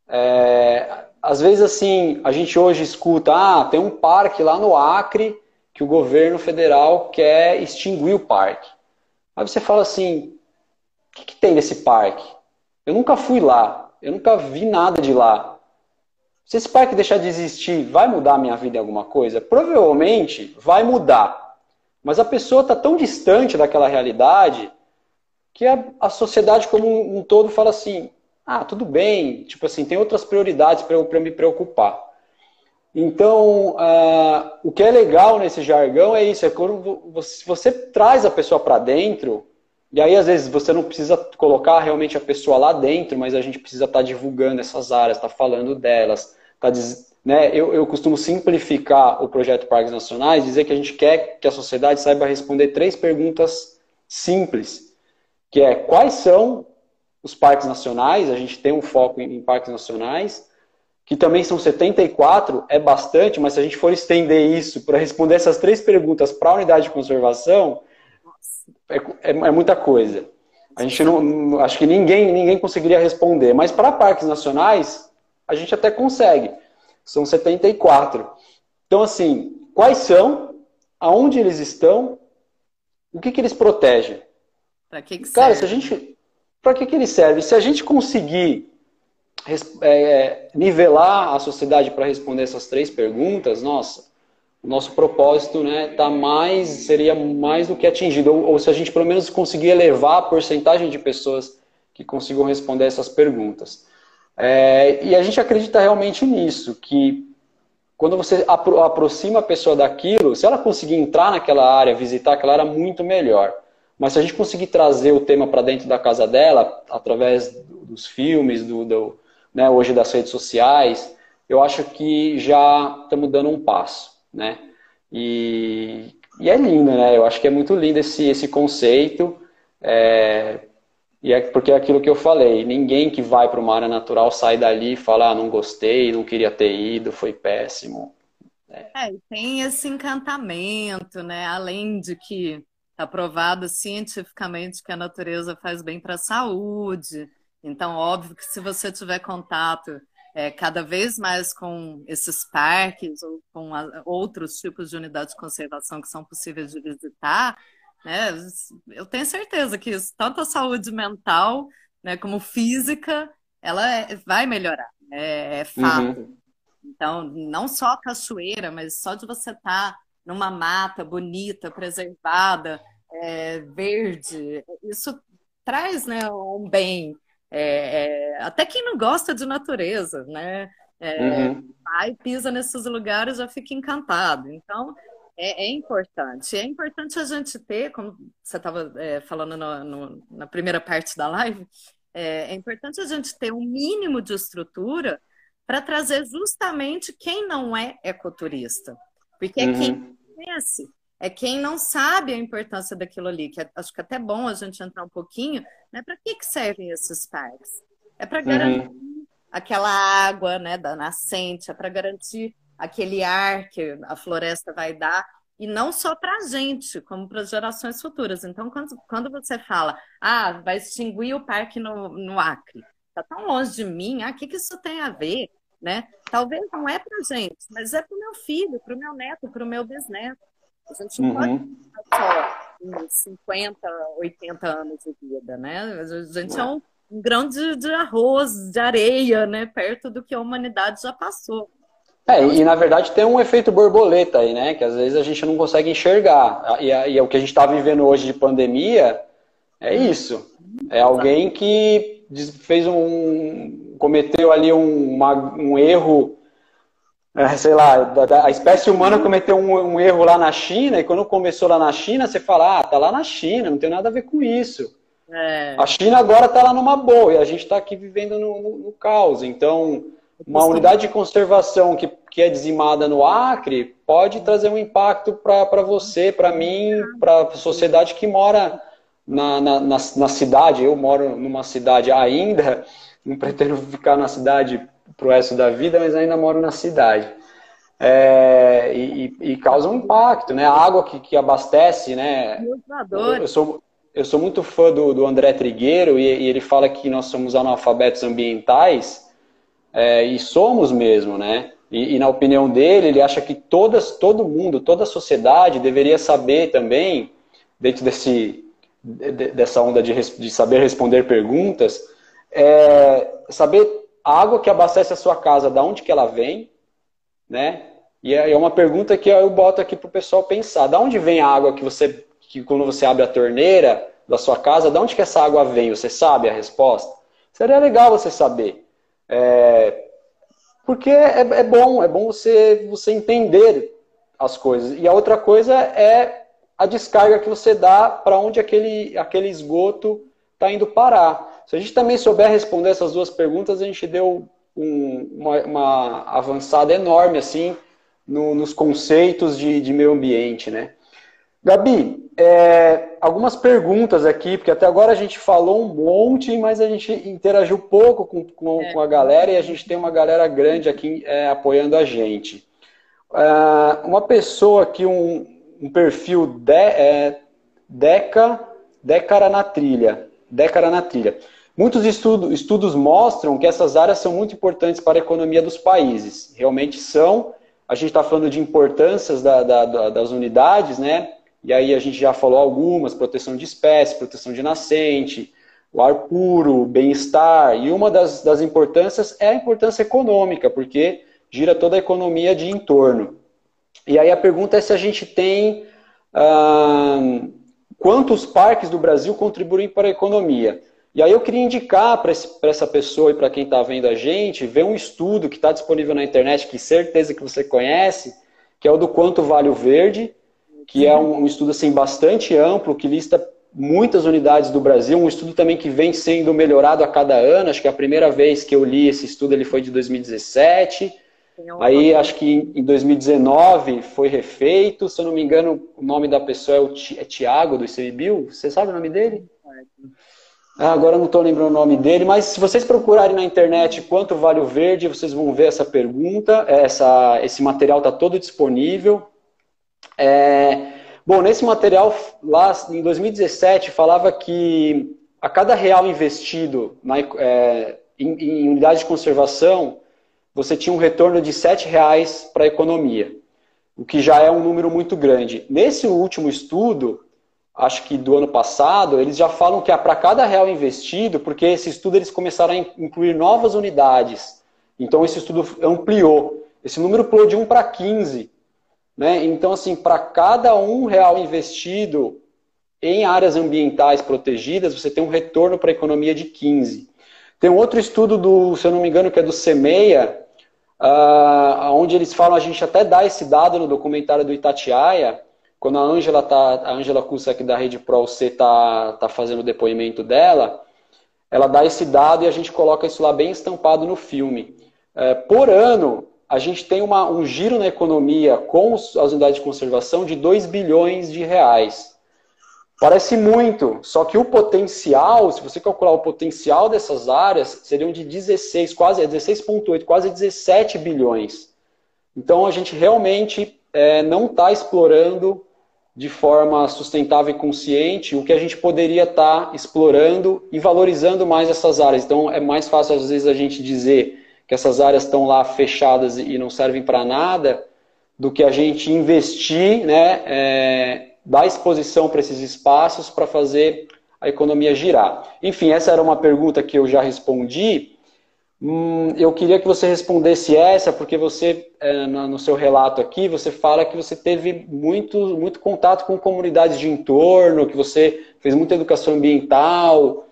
É, às vezes, assim, a gente hoje escuta, ah, tem um parque lá no Acre que o governo federal quer extinguir o parque. Aí você fala assim, o que, que tem nesse parque? Eu nunca fui lá, eu nunca vi nada de lá. Se esse parque deixar de existir, vai mudar a minha vida em alguma coisa? Provavelmente vai mudar. Mas a pessoa está tão distante daquela realidade que a, a sociedade como um, todo fala assim: ah, tudo bem, tipo assim, tem outras prioridades para eu me preocupar. Então, o que é legal nesse jargão é isso: é quando você, você traz a pessoa para dentro, e aí às vezes você não precisa colocar realmente a pessoa lá dentro, mas a gente precisa estar tá divulgando essas áreas, estar tá falando delas, tá, né, eu, eu costumo simplificar o projeto Parques Nacionais, dizer que a gente quer que a sociedade saiba responder três perguntas simples, que é quais são os parques nacionais, a gente tem um foco em, em parques nacionais, que também são 74, é bastante, mas se a gente for estender isso para responder essas três perguntas para a unidade de conservação, é, é, é, muita coisa. A gente não, acho que ninguém, ninguém conseguiria responder, mas para parques nacionais, a gente até consegue. são 74. Então, assim, quais são, aonde eles estão, o que, que eles protegem? Para que, que Cara, serve? se a gente. Para que, que eles servem? Se a gente conseguir é, nivelar a sociedade para responder essas três perguntas, nossa, o nosso propósito né, tá mais, seria mais do que atingido. Ou, ou, se a gente pelo menos conseguir elevar a porcentagem de pessoas que consigam responder essas perguntas. É, e a gente acredita realmente nisso, que quando você apro aproxima a pessoa daquilo, se ela conseguir entrar naquela área, visitar aquela área, muito melhor. Mas se a gente conseguir trazer o tema para dentro da casa dela, através dos filmes, do, do né, hoje das redes sociais, eu acho que já estamos dando um passo, né? E, e é lindo, né? Eu acho que é muito lindo esse, esse conceito. É, e é porque é aquilo que eu falei, ninguém que vai para uma área natural sai dali e fala, ah, não gostei, não queria ter ido, foi péssimo. É, é tem esse encantamento, né? Além de que está provado cientificamente que a natureza faz bem para a saúde, então, óbvio que se você tiver contato é, cada vez mais com esses parques ou com a, outros tipos de unidades de conservação que são possíveis de visitar, né, eu tenho certeza que isso, tanto a saúde mental né, como física, ela é, vai melhorar, é, é fato. Uhum. Então, não só a cachoeira, mas só de você estar tá numa mata bonita, preservada, é, verde, isso traz né, um bem é, é, até quem não gosta de natureza, né? É, uhum. Vai, pisa nesses lugares já fica encantado. Então, é, é, importante. É importante a gente ter, como você estava é, falando no, no, na primeira parte da live, é, é, importante a gente ter um mínimo de estrutura para trazer justamente quem não é ecoturista. Porque é uhum. quem conhece, é quem não sabe a importância daquilo ali, que acho que é até bom a gente entrar um pouquinho né? Para que, que servem esses parques? É para garantir uhum. aquela água né, da nascente, é para garantir aquele ar que a floresta vai dar, e não só para a gente, como para as gerações futuras. Então, quando, quando você fala, ah, vai extinguir o parque no, no Acre, está tão longe de mim, ah, o que, que isso tem a ver? Né? Talvez não é para gente, mas é para o meu filho, para o meu neto, para o meu bisneto. A gente não uhum. pode só 50, 80 anos de vida, né? A gente é um, um grão de, de arroz, de areia, né? Perto do que a humanidade já passou. É, e na verdade tem um efeito borboleta aí, né? Que às vezes a gente não consegue enxergar. E, e é o que a gente está vivendo hoje de pandemia é isso. É alguém que fez um. cometeu ali um, uma, um erro é, sei lá, a espécie humana cometeu um, um, erro lá na China, e quando começou lá na China, você fala, ah, tá lá na China, não tem nada a ver com isso. É. A China agora tá lá numa boa, e a gente está aqui vivendo no, no, no, caos. Então, uma unidade de conservação que, que é dizimada no Acre pode trazer um impacto para você, para mim, para a sociedade que mora na, na, na, na cidade. Eu moro numa cidade ainda, não pretendo ficar na cidade para o resto da vida, mas ainda moro na cidade. É, e, e, causa um impacto, né? A água que, que abastece, né? Eu sou, eu sou muito fã do, do André Trigueiro e, e, ele fala que nós somos analfabetos ambientais é, e somos mesmo, né? E, e, na opinião dele, ele acha que todas, todo mundo, toda a sociedade deveria saber também, dentro desse, dessa onda de, de saber responder perguntas, é, saber a água que abastece a sua casa, da onde que ela vem, né? E é, é uma pergunta que eu boto aqui para o pessoal pensar. Da onde vem a água que você, que quando você abre a torneira da sua casa, da onde que essa água vem? Você sabe a resposta? Seria legal você saber. É, porque é, é, bom, é bom você, você entender as coisas. E a outra coisa é a descarga que você dá para onde aquele, aquele esgoto está indo parar. Se a gente também souber responder essas duas perguntas, a gente deu um, uma, uma, avançada enorme assim no, nos conceitos de, de, meio ambiente, né? Gabi, é, algumas perguntas aqui, porque até agora a gente falou um monte, mas a gente interagiu pouco com, com, é. com a galera e a gente tem uma galera grande aqui é, apoiando a gente. É, uma pessoa aqui, um, um perfil de, é, Deca, Decara na trilha. Décara na trilha. Muitos estudo, estudos mostram que essas áreas são muito importantes para a economia dos países. Realmente são. A gente está falando de importâncias da, da, das unidades, né? E aí a gente já falou algumas: proteção de espécie, proteção de nascente, o ar puro, bem-estar. E uma das, das importâncias é a importância econômica, porque gira toda a economia de entorno. E aí a pergunta é se a gente tem. Quantos parques do Brasil contribuem para a economia? E aí eu queria indicar para essa pessoa e para quem está vendo a gente, ver um estudo que está disponível na internet, que certeza que você conhece, que é o do Quanto Vale o Verde, que é um, um estudo assim, bastante amplo, que lista muitas unidades do Brasil, um estudo também que vem sendo melhorado a cada ano, acho que a primeira vez que eu li esse estudo ele foi de 2017, aí acho que em 2019 foi refeito, se eu não me engano o nome da pessoa é, o é Tiago do ICMBio, você sabe o nome dele? Ah, agora não estou lembrando o nome dele, mas se vocês procurarem na internet quanto vale o verde, vocês vão ver essa pergunta. Essa, esse material está todo disponível. É, bom, nesse material, lá em 2017, falava que a cada real investido na, é, em, em, unidade de conservação, você tinha um retorno de R$ reais para a economia, o que já é um número muito grande. Nesse último estudo, acho que do ano passado, eles já falam que é para cada real investido, porque esse estudo eles começaram a incluir novas unidades. Então esse estudo ampliou. Esse número pulou de 1 para 15. Né? Então, assim, para cada um real investido em áreas ambientais protegidas, você tem um retorno para a economia de 15. Tem um outro estudo do, se eu não me engano, que é do CEMEIA, uh, onde eles falam, a gente até dá esse dado no documentário do Itatiaia, quando a Ângela tá, a Ângela aqui da Rede Pro C tá, tá fazendo o depoimento dela, ela dá esse dado e a gente coloca isso lá bem estampado no filme. É, por ano, a gente tem uma, um giro na economia com as unidades de conservação de 2 bilhões de reais. Parece muito, só que o potencial, se você calcular o potencial dessas áreas, seriam de 16, quase 16,8, quase 17 bilhões. Então a gente realmente é, não está explorando de forma sustentável e consciente o que a gente poderia estar tá explorando e valorizando mais essas áreas. Então, é mais fácil, às vezes, a gente dizer que essas áreas estão lá fechadas e não servem para nada, do que a gente investir, né, é, dar exposição para esses espaços para fazer a economia girar. Enfim, essa era uma pergunta que eu já respondi. Hum, eu queria que você respondesse essa, porque você, é, no seu relato aqui, você fala que você teve muito, muito contato com comunidades de entorno, que você fez muita educação ambiental.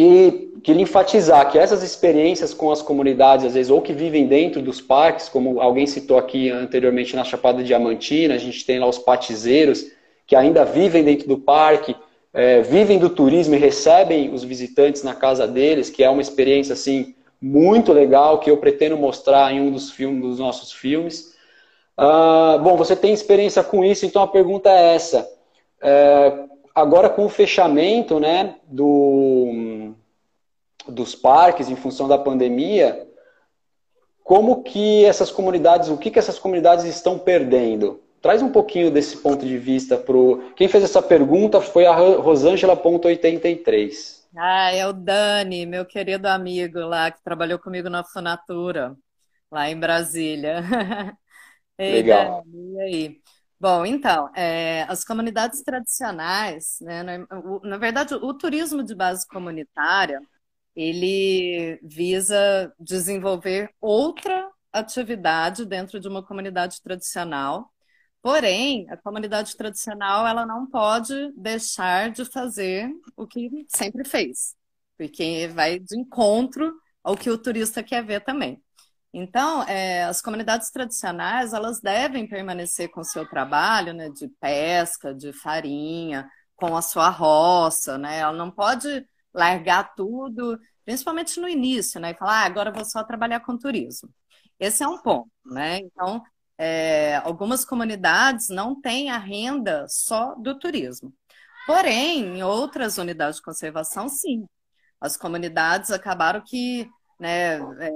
E queria enfatizar que essas experiências com as comunidades, às vezes, ou que vivem dentro dos parques, como alguém citou aqui anteriormente na Chapada Diamantina, a gente tem lá os patizeiros, que ainda vivem dentro do parque, é, vivem do turismo e recebem os visitantes na casa deles, que é uma experiência assim muito legal que eu pretendo mostrar em um dos filmes, dos nossos filmes. Ah, bom, você tem experiência com isso, então a pergunta é essa. É, agora com o fechamento, né, do, dos parques em função da pandemia, como que essas comunidades, o que, que essas comunidades estão perdendo? Traz um pouquinho desse ponto de vista para Quem fez essa pergunta foi a Rosângela.83. Ah, é o Dani, meu querido amigo lá, que trabalhou comigo na Funatura, lá em Brasília. Ei, Legal. Dani, e aí? Bom, então, é, as comunidades tradicionais, né, na verdade, o turismo de base comunitária, ele visa desenvolver outra atividade dentro de uma comunidade tradicional, Porém, a comunidade tradicional ela não pode deixar de fazer o que sempre fez, porque vai de encontro ao que o turista quer ver também. Então, é, as comunidades tradicionais elas devem permanecer com o seu trabalho né, de pesca, de farinha, com a sua roça, né? Ela não pode largar tudo, principalmente no início, né? E falar, ah, agora vou só trabalhar com turismo. Esse é um ponto, né? Então, é, algumas comunidades não têm a renda só do turismo. Porém, em outras unidades de conservação, sim. As comunidades acabaram que né, é,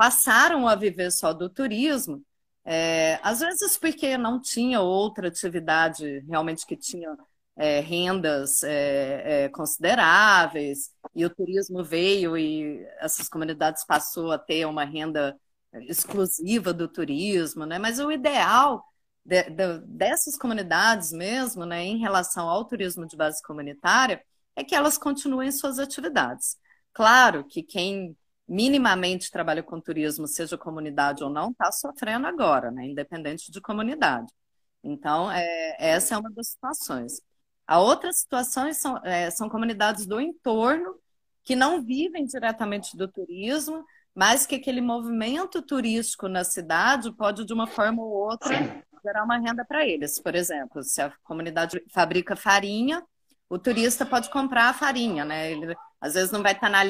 passaram a viver só do turismo, é, às vezes porque não tinha outra atividade realmente que tinha é, rendas é, é, consideráveis, e o turismo veio e essas comunidades passou a ter uma renda exclusiva do turismo, né? Mas o ideal de, de, dessas comunidades mesmo, né, em relação ao turismo de base comunitária, é que elas continuem suas atividades. Claro que quem minimamente trabalha com turismo, seja comunidade ou não, está sofrendo agora, né, independente de comunidade. Então, é, essa é uma das situações. A outra situação são, é, são comunidades do entorno que não vivem diretamente do turismo, mas que aquele movimento turístico na cidade pode, de uma forma ou outra, gerar uma renda para eles. Por exemplo, se a comunidade fabrica farinha, o turista pode comprar a farinha, né? Ele às vezes não vai estar na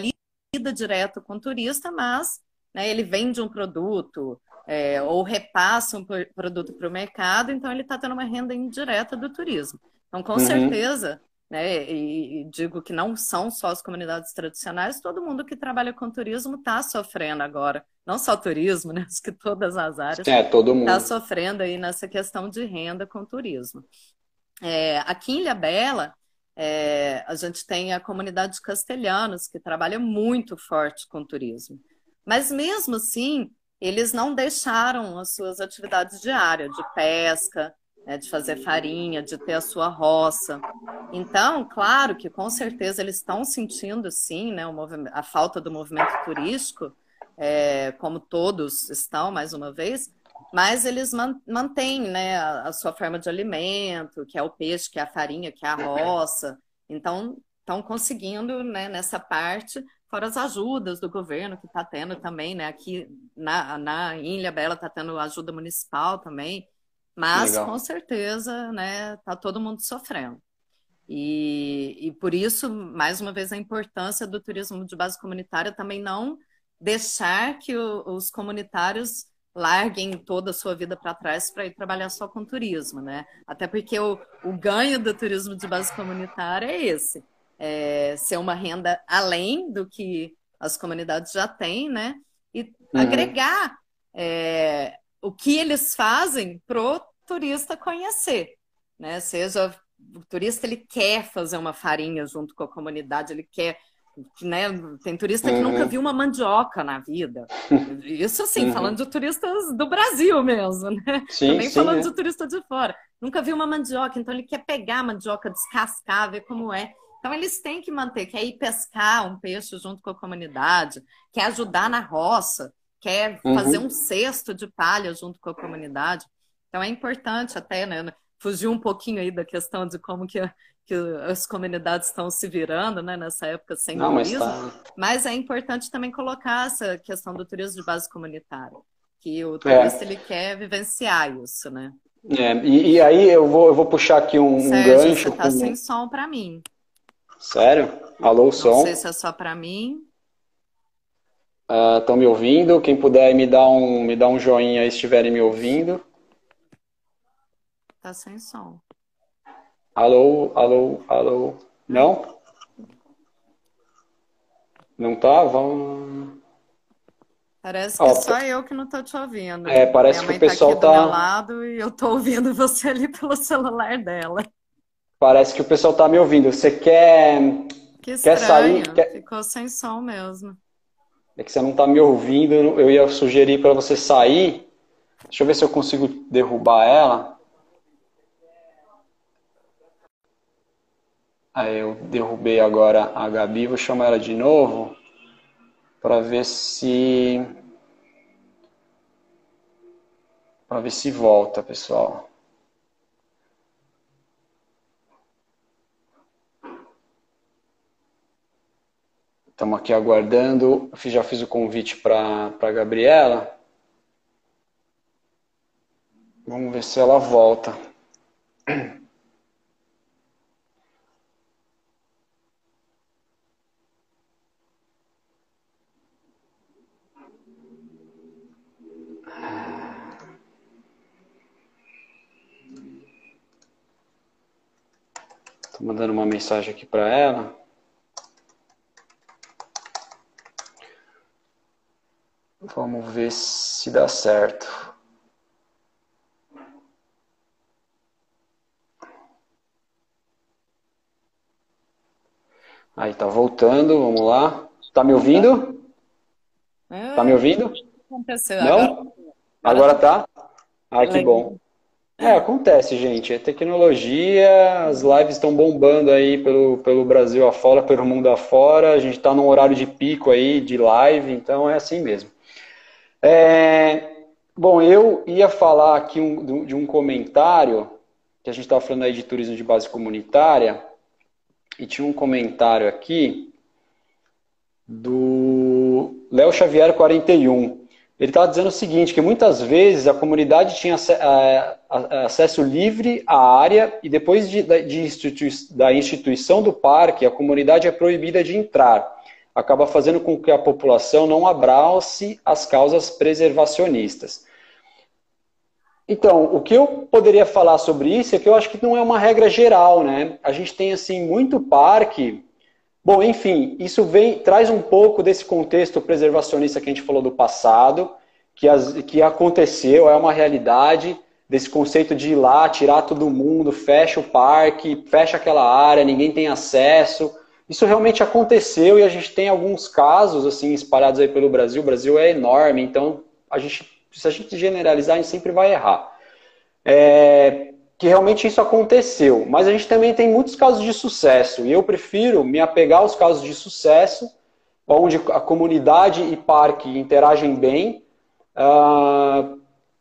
lida direto com o turista, mas né, ele vende um produto é, ou repassa um produto para o mercado, então ele está tendo uma renda indireta do turismo. Então, com uhum. certeza, né, e, digo que não são só as comunidades tradicionais, todo mundo que trabalha com turismo está sofrendo agora. Não só turismo, né? Acho que todas as áreas é, todo mundo está sofrendo aí nessa questão de renda com turismo. É, aqui em Ilhabela, é, a gente tem a comunidade de castelhanos, que trabalha muito forte com turismo. Mas mesmo assim, eles não deixaram as suas atividades diárias de pesca, né, de fazer farinha, de ter a sua roça. Então, claro que com certeza eles estão sentindo, sim, né, a falta do movimento turístico, é, como todos estão, mais uma vez, mas eles mantêm né, a, sua forma de alimento, que é o peixe, que é a farinha, que é a roça. Então, estão conseguindo né, nessa parte, fora as ajudas do governo que está tendo também, né? Aqui na, na Ilha Bela está tendo ajuda municipal também. Mas, Legal. com certeza, né, tá todo mundo sofrendo. E, e por isso, mais uma vez, a importância do turismo de base comunitária também não deixar que o, os comunitários larguem toda a sua vida para trás para ir trabalhar só com turismo, né? Até porque o, o ganho do turismo de base comunitária é esse, é ser uma renda além do que as comunidades já têm, né? E uhum. agregar é, o que eles fazem pro turista conhecer, né? Seja o turista ele quer fazer uma farinha junto com a comunidade, ele quer, né? Tem turista que uhum. nunca viu uma mandioca na vida. Isso assim, uhum. falando de turistas do Brasil mesmo, né? Sim, Também sim, falando é. de turista de fora. Nunca viu uma mandioca, então ele quer pegar a mandioca, descascar, ver como é. Então eles têm que manter, quer ir pescar um peixe junto com a comunidade, quer ajudar na roça, quer uhum. fazer um cesto de palha junto com a comunidade. Então é importante até, né, fugir um pouquinho aí da questão de como que, que as comunidades estão se virando, né, nessa época sem Não, turismo, mas, tá... mas, é importante também colocar essa questão do turismo de base comunitária, que o turista é. ele quer vivenciar isso, né? É, e, e, aí eu vou, eu vou puxar aqui um, Sérgio, um gancho. Você tá com... sem som para mim. Sério? Alô, som? Não sei se é só para mim. Estão uh, me ouvindo? Quem puder me dar um, me dar um joinha aí se estiverem me ouvindo. Tá sem som. Alô, alô, alô. Não? Não tá? Vamos. Parece que Ó, só eu que não tô te ouvindo. É, parece que o pessoal tá. Aqui tá... do meu lado e eu tô ouvindo você ali pelo celular dela. Parece que o pessoal tá me ouvindo. Você quer. Que estranho. Quer sair? Quer... Ficou sem som mesmo. É que você não tá me ouvindo. Eu ia sugerir para você sair. Deixa eu ver se eu consigo derrubar ela. Aí eu derrubei agora a Gabi, vou chamar ela de novo para ver se para ver se volta, pessoal. Estamos aqui aguardando. Eu já fiz o convite para a Gabriela. Vamos ver se ela volta. Estou mandando uma mensagem aqui para ela. Vamos ver se dá certo. Aí tá voltando, vamos lá. Tá me ouvindo? Tá me ouvindo? Aconteceu. Não? Agora, agora tá? Ai, que bom. É, acontece, gente. É tecnologia, as lives estão bombando aí pelo, pelo Brasil afora, pelo mundo afora. A gente está num horário de pico aí de live, então é assim mesmo. É, bom, eu ia falar aqui um, de um comentário, que a gente estava falando aí de turismo de base comunitária, e tinha um comentário aqui do Léo Xavier 41. Ele estava dizendo o seguinte, que muitas vezes a comunidade tinha acesso livre à área e depois de, de institui da instituição do parque, a comunidade é proibida de entrar. Acaba fazendo com que a população não abrace as causas preservacionistas. Então, o que eu poderia falar sobre isso é que eu acho que não é uma regra geral, né? A gente tem, assim, muito parque Bom, enfim, isso vem traz um pouco desse contexto preservacionista que a gente falou do passado, que, as, que aconteceu, é uma realidade, desse conceito de ir lá, tirar todo mundo, fecha o parque, fecha aquela área, ninguém tem acesso. Isso realmente aconteceu e a gente tem alguns casos assim espalhados aí pelo Brasil. O Brasil é enorme, então a gente, se a gente generalizar, a gente sempre vai errar. É, que realmente isso aconteceu. Mas a gente também tem muitos casos de sucesso. E eu prefiro me apegar aos casos de sucesso, onde a comunidade e parque interagem bem, uh, ah,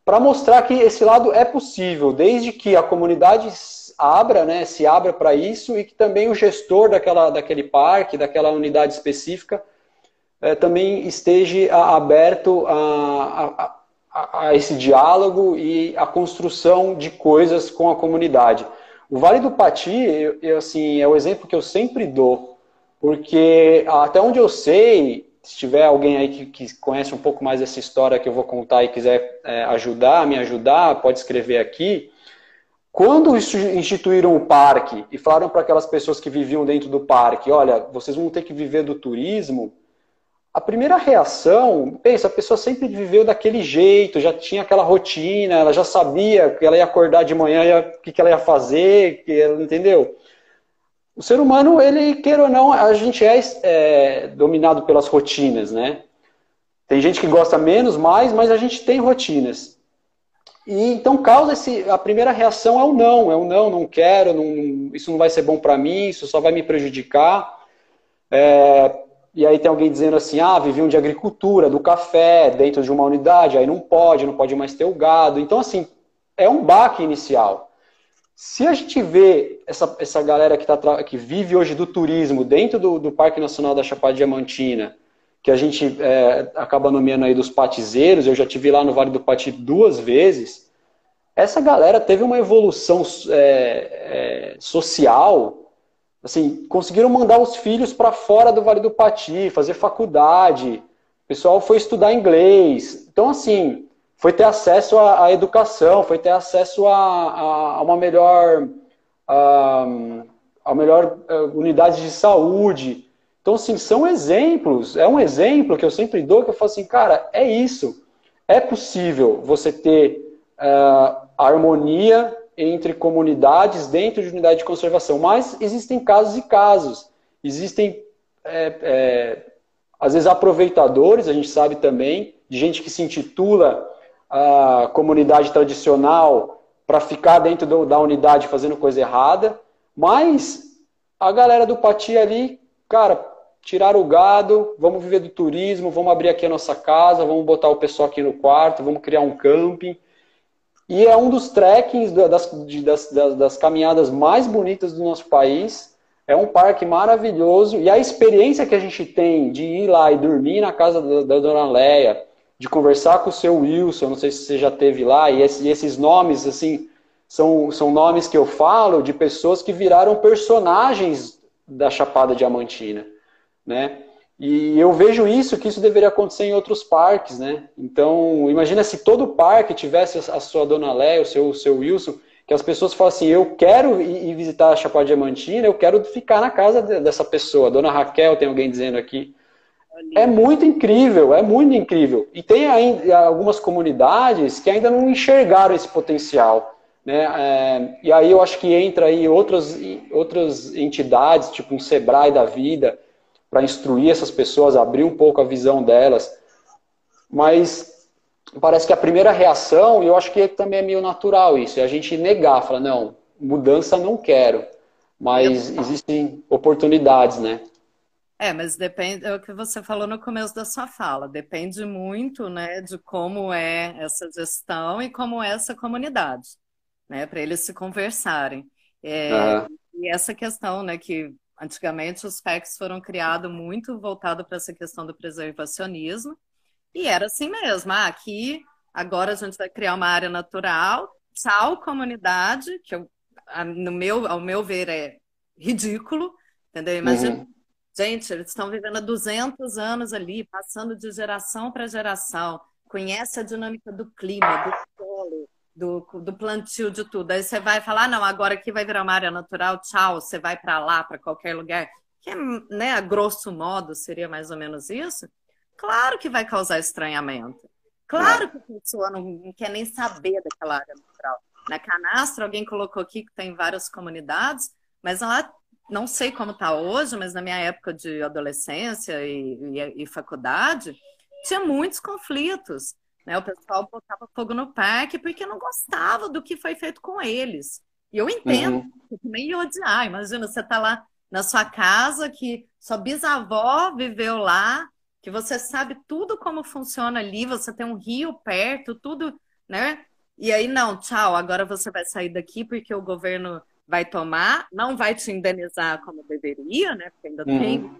para mostrar que esse lado é possível, desde que a comunidade abra, né, se abra para isso e que também o gestor daquela, daquele parque, daquela unidade específica, eh, também esteja aberto a, a a, a esse diálogo e a construção de coisas com a comunidade. O Vale do Pati, eu, assim, é o exemplo que eu sempre dou, porque até onde eu sei, se tiver alguém aí que, que conhece um pouco mais dessa história que eu vou contar e quiser é, ajudar, me ajudar, pode escrever aqui. Quando instituíram o parque e falaram para aquelas pessoas que viviam dentro do parque, olha, vocês vão ter que viver do turismo, a primeira reação, pensa, a pessoa sempre viveu daquele jeito, já tinha aquela rotina, ela já sabia que ela ia acordar de manhã, o que, que ela ia fazer, que ela, entendeu? O ser humano, ele, queira ou não, a gente é, é dominado pelas rotinas, né? Tem gente que gosta menos, mais, mas a gente tem rotinas. E então causa esse, a primeira reação é o não, é o não, não quero, não, isso não vai ser bom para mim, isso só vai me prejudicar. É, e aí tem alguém dizendo assim, ah, viviam de agricultura, do café, dentro de uma unidade, aí não pode, não pode mais ter o gado. Então, assim, é um baque inicial. Se a gente vê essa, essa galera que, tá, que vive hoje do turismo dentro do, do Parque Nacional da Chapada Diamantina, que a gente é, acaba nomeando aí dos patizeiros, eu já tive lá no Vale do Pati duas vezes, essa galera teve uma evolução é, é, social assim, conseguiram mandar os filhos para fora do Vale do Pati, fazer faculdade. O pessoal foi estudar inglês. Então, assim, foi ter acesso à, à educação, foi ter acesso a, a, a uma melhor, a, a melhor uh, unidade de saúde. Então, assim, são exemplos. É um exemplo que eu sempre dou, que eu falo assim, cara, é isso. É possível você ter uh, harmonia entre comunidades dentro de unidade de conservação, mas existem casos e casos. Existem, é, é, às vezes, aproveitadores, a gente sabe também, de gente que se intitula a comunidade tradicional para ficar dentro do, da unidade fazendo coisa errada, mas a galera do Pati ali, cara, tiraram o gado, vamos viver do turismo, vamos abrir aqui a nossa casa, vamos botar o pessoal aqui no quarto, vamos criar um camping. E é um dos trekkings das, das, das, das, caminhadas mais bonitas do nosso país. É um parque maravilhoso. E a experiência que a gente tem de ir lá e dormir na casa da, da dona Leia, de conversar com o seu Wilson, não sei se você já teve lá, e, esse, e esses nomes, assim, são, são nomes que eu falo de pessoas que viraram personagens da Chapada Diamantina, né? E eu vejo isso, que isso deveria acontecer em outros parques, né? Então, imagina se todo parque tivesse a sua dona Léa, o seu, o seu Wilson, que as pessoas falassem, eu quero ir visitar a Chapada Diamantina, eu quero ficar na casa dessa pessoa. Dona Raquel, tem alguém dizendo aqui. É muito incrível, é muito incrível. E tem ainda algumas comunidades que ainda não enxergaram esse potencial. Né? É, e aí eu acho que entra aí outras, outras entidades, tipo um Sebrae da vida, para instruir essas pessoas, abrir um pouco a visão delas. Mas parece que a primeira reação, e eu acho que também é meio natural isso, é a gente negar, falar, não, mudança não quero. Mas existem oportunidades, né? É, mas depende, é o que você falou no começo da sua fala, depende muito, né, de como é essa gestão e como é essa comunidade, né, para eles se conversarem. É, uhum. E essa questão, né, que antigamente os PECs foram criados muito voltado para essa questão do preservacionismo, e era assim mesmo, ah, aqui agora a gente vai criar uma área natural, tchau comunidade, que eu, no meu, ao meu ver é ridículo, entendeu? Imagina uhum Gente, eles estão vivendo há 200 anos ali, passando de geração para geração. Conhece a dinâmica do clima, do solo, do, do plantio, de tudo. Aí você vai falar, ah, não, agora aqui vai virar uma área natural, tchau, você vai para lá, para qualquer lugar. Que, né, a grosso modo, seria mais ou menos isso. Claro que vai causar estranhamento. Claro que a pessoa não quer nem saber daquela área natural. Na Canastra, alguém colocou aqui que tem várias comunidades, mas lá não sei como está hoje, mas na minha época de adolescência e, e, e faculdade, tinha muitos conflitos. Né? O pessoal botava fogo no parque porque não gostava do que foi feito com eles. E eu entendo, uhum. eu também ia odiar. Imagina, você está lá na sua casa, que sua bisavó viveu lá, que você sabe tudo como funciona ali, você tem um rio perto, tudo, né? E aí, não, tchau, agora você vai sair daqui porque o governo vai tomar, não vai te indenizar como deveria, né? Porque ainda uhum. tem.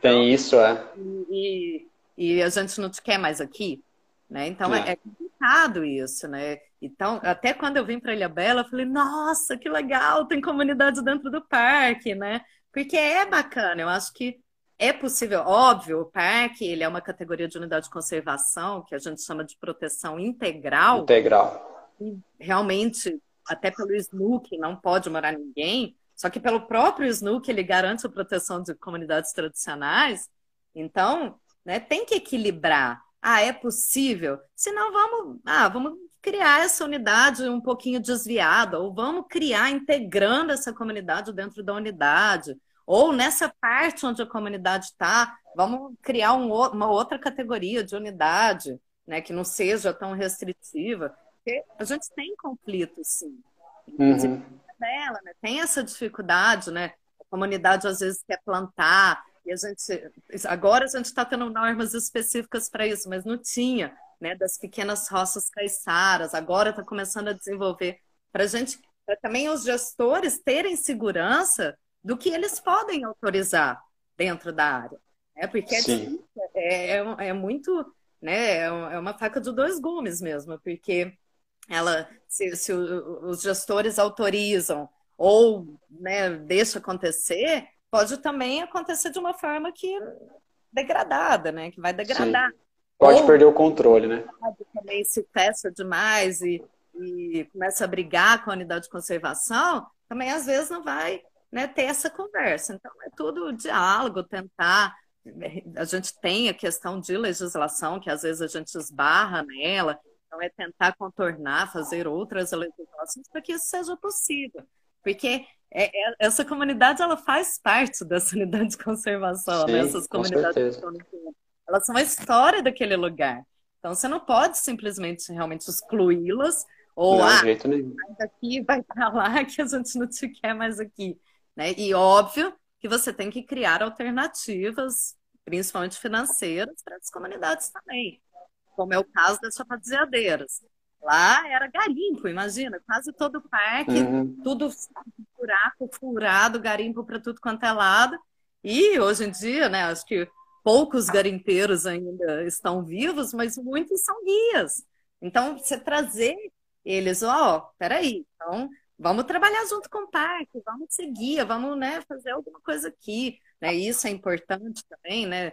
Tem isso, é. E, e, a gente não te quer mais aqui, né? Então é. é complicado isso, né? Então, até quando eu vim para Ilha Bela, eu falei, nossa, que legal, tem comunidade dentro do parque, né? Porque é bacana, eu acho que é possível, óbvio, o parque ele é uma categoria de unidade de conservação que a gente chama de proteção integral. Integral. E realmente até pelo SNUC não pode morar ninguém, só que pelo próprio SNUC ele garante a proteção de comunidades tradicionais. Então, né, tem que equilibrar. Ah, é possível? Se não, vamos, ah, vamos criar essa unidade um pouquinho desviada, ou vamos criar integrando essa comunidade dentro da unidade, ou nessa parte onde a comunidade está, vamos criar um, uma outra categoria de unidade, né, que não seja tão restritiva porque a gente tem conflito, sim. Uhum. Dela, né? Tem essa dificuldade, né? A comunidade às vezes quer plantar, e a gente. Agora a gente está tendo normas específicas para isso, mas não tinha, né? Das pequenas roças caiçaras, agora está começando a desenvolver. Para a gente, para também os gestores terem segurança do que eles podem autorizar dentro da área. Né? Porque é, é, é, muito. Né? É uma faca de dois gumes mesmo, porque ela, se, se os gestores autorizam ou né, deixa acontecer, pode também acontecer de uma forma que degradada, né? Que vai degradar. Sim. Pode ou, perder o controle, né? Também se fecha demais e, e começa a brigar com a unidade de conservação, também às vezes não vai né, ter essa conversa. Então é tudo diálogo, tentar. A gente tem a questão de legislação, que às vezes a gente esbarra nela, então, é tentar contornar, fazer outras legislações para que isso seja possível. Porque é, é, essa comunidade ela faz parte dessa unidade de conservação, né? né? essas comunidades elas são a história daquele lugar. Então você não pode simplesmente realmente excluí-las ou não, ah, vai daqui, vai para lá que a gente não te quer mais aqui, né? E óbvio que você tem que criar alternativas, principalmente financeiras, para as comunidades também como é o caso das chapazeadeiras. Lá era garimpo, imagina, quase todo o parque, uhum. tudo buraco furado, garimpo para tudo quanto é lado. E hoje em dia, né, acho que poucos garimpeiros ainda estão vivos, mas muitos são guias. Então, você trazer eles, ó, oh, peraí, então vamos trabalhar junto com o parque, vamos seguir, vamos né, fazer alguma coisa aqui. Né? Isso é importante também, né?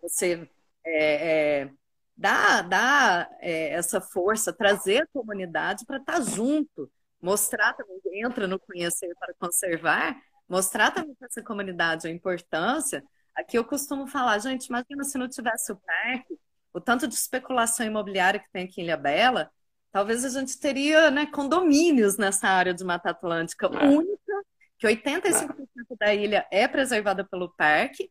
Você é, é, dar, dar é, essa força, trazer a comunidade para estar tá junto, mostrar também, entra no conhecer para conservar, mostrar também para essa comunidade a importância. Aqui eu costumo falar, gente, imagina se não tivesse o parque, o tanto de especulação imobiliária que tem aqui em Ilha Bela, talvez a gente teria né, condomínios nessa área de Mata Atlântica é. única, que 85% é. da ilha é preservada pelo parque,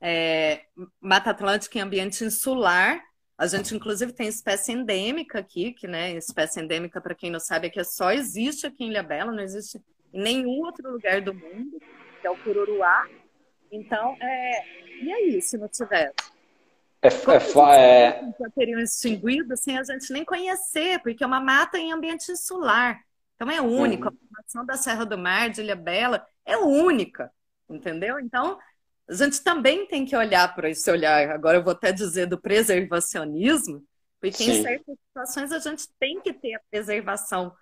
é, Mata Atlântica em ambiente insular. A gente, inclusive, tem espécie endêmica aqui, que, né, espécie endêmica, para quem não sabe, é que só existe aqui em Ilha Bela, não existe em nenhum outro lugar do mundo, que é o cururuá. Então, é... e aí, se não tivesse? É, é, é... Já teriam extinguido sem a gente nem conhecer, porque é uma mata em ambiente insular. Então é único. Uhum. A formação da Serra do Mar, de Ilha Bela, é única, entendeu? Então, a gente também tem que olhar para esse olhar, agora eu vou até dizer do preservacionismo, porque Sim. em certas situações a gente tem que ter a preservação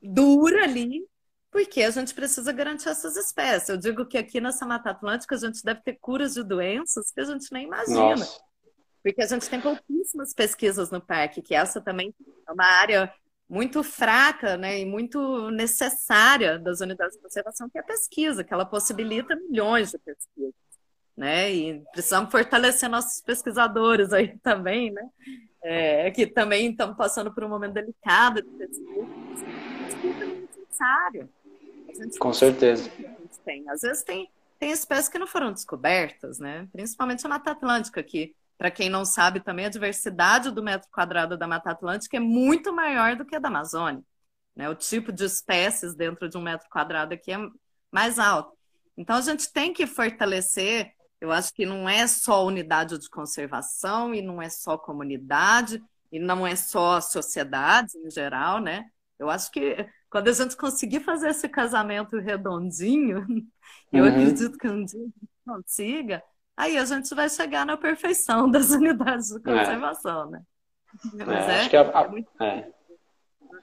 dura ali, porque a gente precisa garantir essas espécies. Eu digo que aqui nessa Mata Atlântica a gente deve ter curas de doenças que a gente nem imagina. Nossa. Porque a gente tem pouquíssimas pesquisas no parque, que essa também é uma área muito fraca né, e muito necessária das unidades de conservação, que é a pesquisa, que ela possibilita milhões de pesquisas. Né? E precisamos fortalecer nossos pesquisadores aí também, né? É, que também estão passando por um momento delicado de pesquisa. Pesquisa é necessário. Com certeza. Tem. Às vezes tem, tem espécies que não foram descobertas, né? Principalmente a Mata Atlântica, que para quem não sabe também, a diversidade do metro quadrado da Mata Atlântica é muito maior do que a da Amazônia. Né? O tipo de espécies dentro de um metro quadrado aqui é mais alto. Então, a gente tem que fortalecer. Eu acho que não é só unidade de conservação e não é só comunidade e não é só sociedade em geral, né? Eu acho que quando a gente conseguir fazer esse casamento redondinho, eu uhum. acredito que um dia a gente consiga, aí a gente vai chegar na perfeição das unidades de conservação, é. né? Mas é, acho que a, a, é muito... é.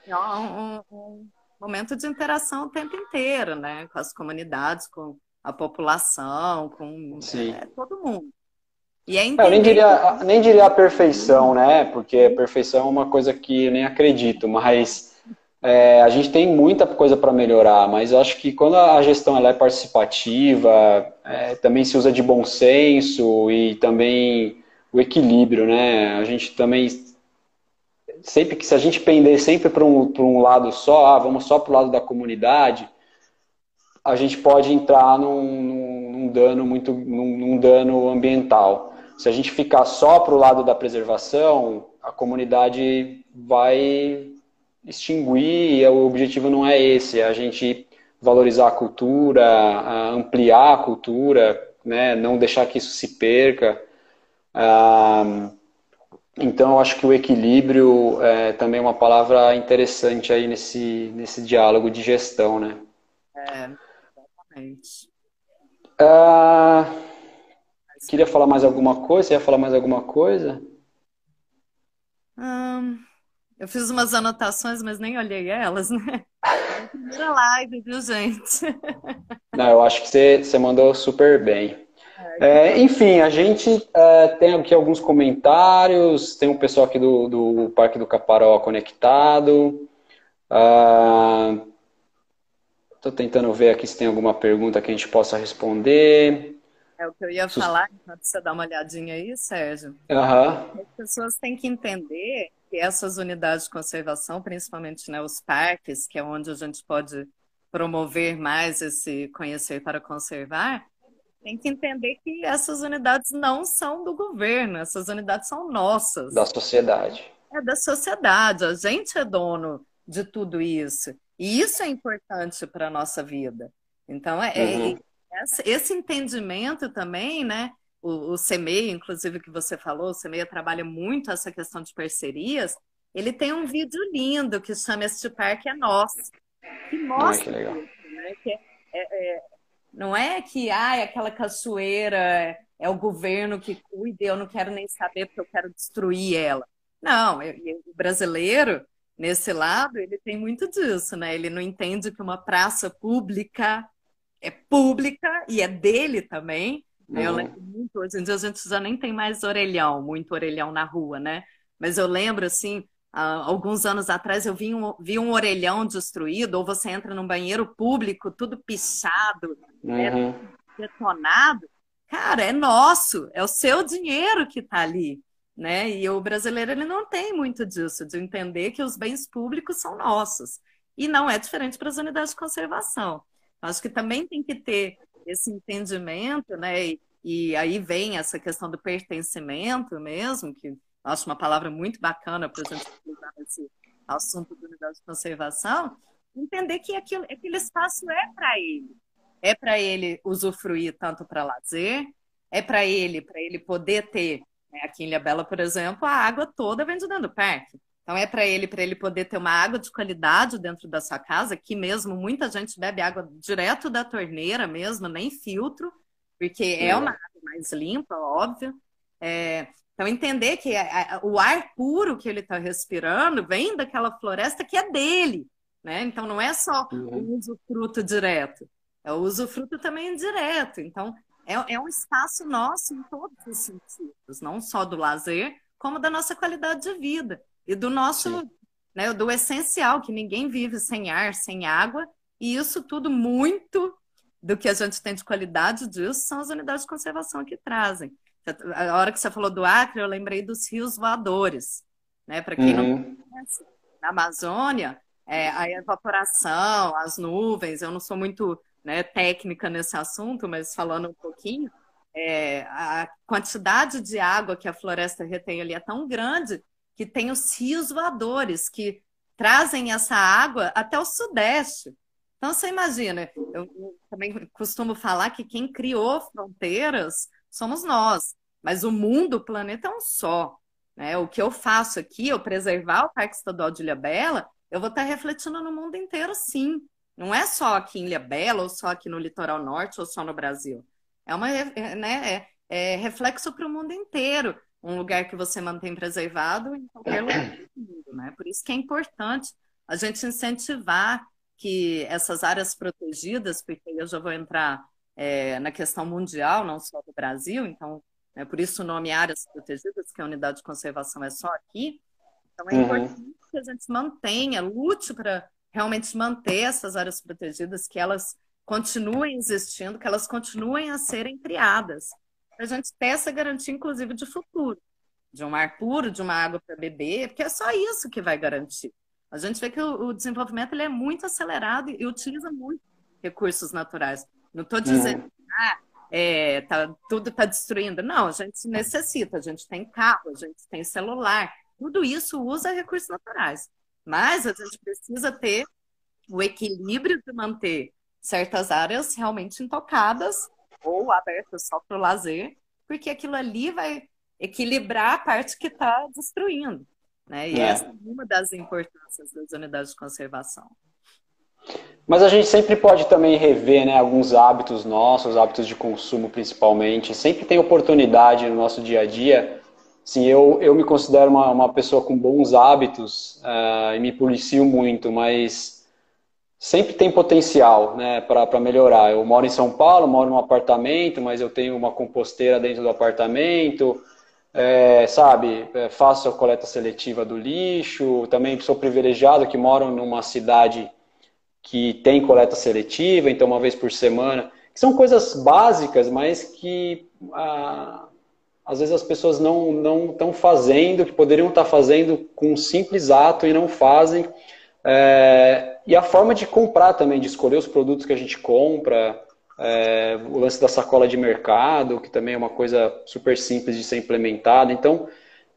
é um, um, momento de interação o tempo inteiro, né? Com as comunidades, com a população, com é, todo mundo. E é eu nem diria, nem diria a perfeição, né? Porque a perfeição é uma coisa que eu nem acredito, mas é, a gente tem muita coisa para melhorar, mas eu acho que quando a gestão ela é participativa, é, também se usa de bom senso e também o equilíbrio, né? A gente também sempre que se a gente pender sempre para um, um lado só, ah, vamos só para o lado da comunidade, a gente pode entrar num, num dano muito num, num, dano ambiental. Se a gente ficar só para o lado da preservação, a comunidade vai extinguir, o objetivo não é esse, é a gente valorizar a cultura, a ampliar a cultura, né, não deixar que isso se perca. Ah, então, eu acho que o equilíbrio é também uma palavra interessante aí nesse, nesse diálogo de gestão, né? É, exatamente. Ah, queria falar mais alguma coisa? Você ia falar mais alguma coisa? Um... Eu fiz umas anotações, mas nem olhei elas, né? Primeira live, viu, gente? Não, eu acho que você, você mandou super bem. É, é enfim, a gente é, tem aqui alguns comentários, tem um pessoal aqui do, do Parque do Caparó conectado. Estou ah, tentando ver aqui se tem alguma pergunta que a gente possa responder. É o que eu ia falar, enquanto você dá uma olhadinha aí, Sérgio. Uhum. As pessoas têm que entender essas unidades de conservação, principalmente né, os parques, que é onde a gente pode promover mais esse conhecer para conservar, tem que entender que essas unidades não são do governo, essas unidades são nossas. Da sociedade. É da sociedade, a gente é dono de tudo isso. E isso é importante para a nossa vida. Então, é, é uhum. esse entendimento também, né? O, o CEMEI, inclusive, que você falou, o CEMEI trabalha muito essa questão de parcerias, ele tem um vídeo lindo que chama Este Parque é Nosso, que mostra que isso, né? Que é, é, é, não é que ah, aquela cachoeira é, é o governo que cuida e eu não quero nem saber porque eu quero destruir ela. Não, eu, o brasileiro, nesse lado, ele tem muito disso, né? Ele não entende que uma praça pública é pública e é dele também, Uhum. Eu lembro muito, hoje em dia a gente já nem tem mais orelhão, muito orelhão na rua, né? Mas eu lembro, assim, alguns anos atrás eu vi um, vi um orelhão destruído, ou você entra num banheiro público, tudo pichado, né, uhum. detonado. Cara, é nosso, é o seu dinheiro que está ali. né? E o brasileiro ele não tem muito disso, de entender que os bens públicos são nossos. E não é diferente para as unidades de conservação. Acho que também tem que ter esse entendimento, né? E, e aí vem essa questão do pertencimento mesmo, que acho uma palavra muito bacana para a gente utilizar nesse assunto da unidade de conservação, entender que aquilo, aquele espaço é para ele. É para ele usufruir tanto para lazer, é para ele, para ele poder ter, né, aqui em Ilha Bela, por exemplo, a água toda vem de dentro do parque. Então é para ele, para ele poder ter uma água de qualidade dentro da sua casa, que mesmo muita gente bebe água direto da torneira mesmo, nem filtro, porque é, é uma água mais limpa, óbvio. É, então entender que a, a, o ar puro que ele está respirando vem daquela floresta que é dele, né? Então não é só uhum. o usufruto direto, é o usufruto também indireto. Então é, é um espaço nosso em todos os sentidos, não só do lazer, como da nossa qualidade de vida e do nosso, né, do essencial, que ninguém vive sem ar, sem água, e isso tudo muito do que a gente tem de qualidade disso são as unidades de conservação que trazem. A hora que você falou do Acre, eu lembrei dos rios voadores, né? Para quem uhum. não conhece, na Amazônia, é, a evaporação, as nuvens, eu não sou muito né, técnica nesse assunto, mas falando um pouquinho, é, a quantidade de água que a floresta retém ali é tão grande que tem os rios voadores que trazem essa água até o sudeste. Então, você imagina, eu também costumo falar que quem criou fronteiras somos nós, mas o mundo, o planeta é um só. Né? O que eu faço aqui, eu preservar o Parque Estadual de Ilha Bela, eu vou estar refletindo no mundo inteiro, sim. Não é só aqui em Ilha Bela, ou só aqui no litoral norte, ou só no Brasil. É, uma, é, né, é, é reflexo para o mundo inteiro. Um lugar que você mantém preservado em qualquer lugar do mundo. Né? Por isso que é importante a gente incentivar que essas áreas protegidas, porque eu já vou entrar é, na questão mundial, não só do Brasil, então, é por isso o nome Áreas Protegidas, que a unidade de conservação é só aqui. Então, é uhum. importante que a gente mantenha, lute para realmente manter essas áreas protegidas, que elas continuem existindo, que elas continuem a serem criadas. A gente ter essa garantia, inclusive, de futuro, de um ar puro, de uma água para beber, porque é só isso que vai garantir. A gente vê que o, desenvolvimento ele é muito acelerado e utiliza muito recursos naturais. Não estou dizendo, uhum. ah, é, tá, tudo está destruindo. Não, a gente necessita, a gente tem carro, a gente tem celular, tudo isso usa recursos naturais. Mas a gente precisa ter o equilíbrio de manter certas áreas realmente intocadas ou abertas só para o lazer, porque aquilo ali vai equilibrar a parte que está destruindo. Né? E é. essa é uma das importâncias das unidades de conservação. Mas a gente sempre pode também rever né, alguns hábitos nossos, hábitos de consumo principalmente. Sempre tem oportunidade no nosso dia a dia Sim, eu, eu me considero uma, uma pessoa com bons hábitos uh, e me policio muito, mas sempre tem potencial né, para melhorar. Eu moro em São Paulo, moro num apartamento, mas eu tenho uma composteira dentro do apartamento, é, sabe? É, faço a coleta seletiva do lixo, também sou privilegiado que moro numa cidade que tem coleta seletiva, então uma vez por semana. são coisas básicas, mas que. Ah, às vezes as pessoas não estão fazendo, que poderiam estar fazendo com um simples ato e não fazem. É, e a forma de comprar também, de escolher os produtos que a gente compra, é, o lance da sacola de mercado, que também é uma coisa super simples de ser implementada. Então,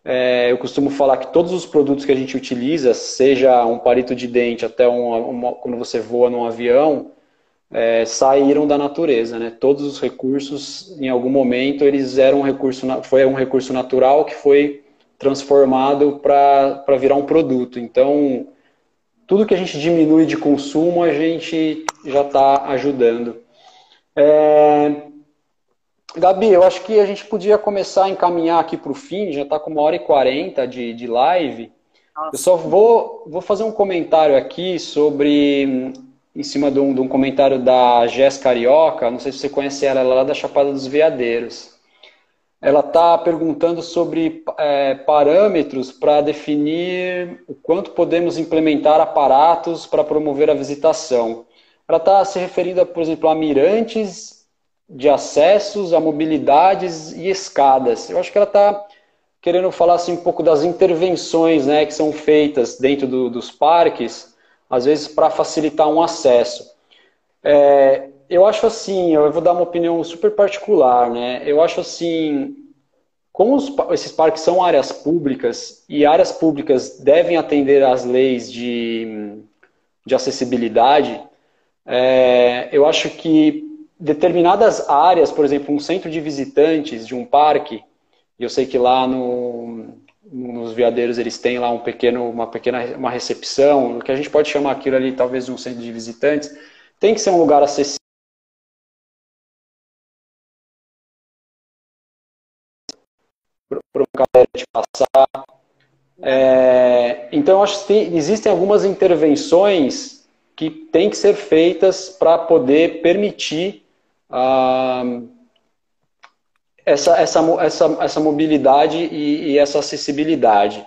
é, eu costumo falar que todos os produtos que a gente utiliza, seja um palito de dente até um, uma, quando você voa num avião, é, saíram da natureza, né? Todos os recursos, em algum momento, eles eram um recurso, foi um recurso natural que foi transformado para virar um produto. Então, tudo que a gente diminui de consumo, a gente já está ajudando. É... Gabi, eu acho que a gente podia começar a encaminhar aqui para o fim, já está com uma hora e quarenta de, de live. Nossa. Eu só vou, vou fazer um comentário aqui sobre em cima de um, de um comentário da Jess Carioca, não sei se você conhece ela, ela é lá da Chapada dos Veadeiros. Ela está perguntando sobre é, parâmetros para definir o quanto podemos implementar aparatos para promover a visitação. Ela está se referindo, por exemplo, a mirantes de acessos, a mobilidades e escadas. Eu acho que ela está querendo falar assim, um pouco das intervenções né, que são feitas dentro do, dos parques, às vezes para facilitar um acesso. É, eu acho assim, eu vou dar uma opinião super particular, né? Eu acho assim, como os, esses parques são áreas públicas e áreas públicas devem atender às leis de, de acessibilidade, é, eu acho que determinadas áreas, por exemplo, um centro de visitantes de um parque, eu sei que lá no, nos veadeiros eles têm lá um pequeno, uma pequena uma recepção, que a gente pode chamar aquilo ali talvez de um centro de visitantes, tem que ser um lugar acessível para um galera de passar. É, então, acho que tem, existem algumas intervenções que têm que ser feitas para poder permitir ah, essa, essa, essa, essa mobilidade e, e essa acessibilidade.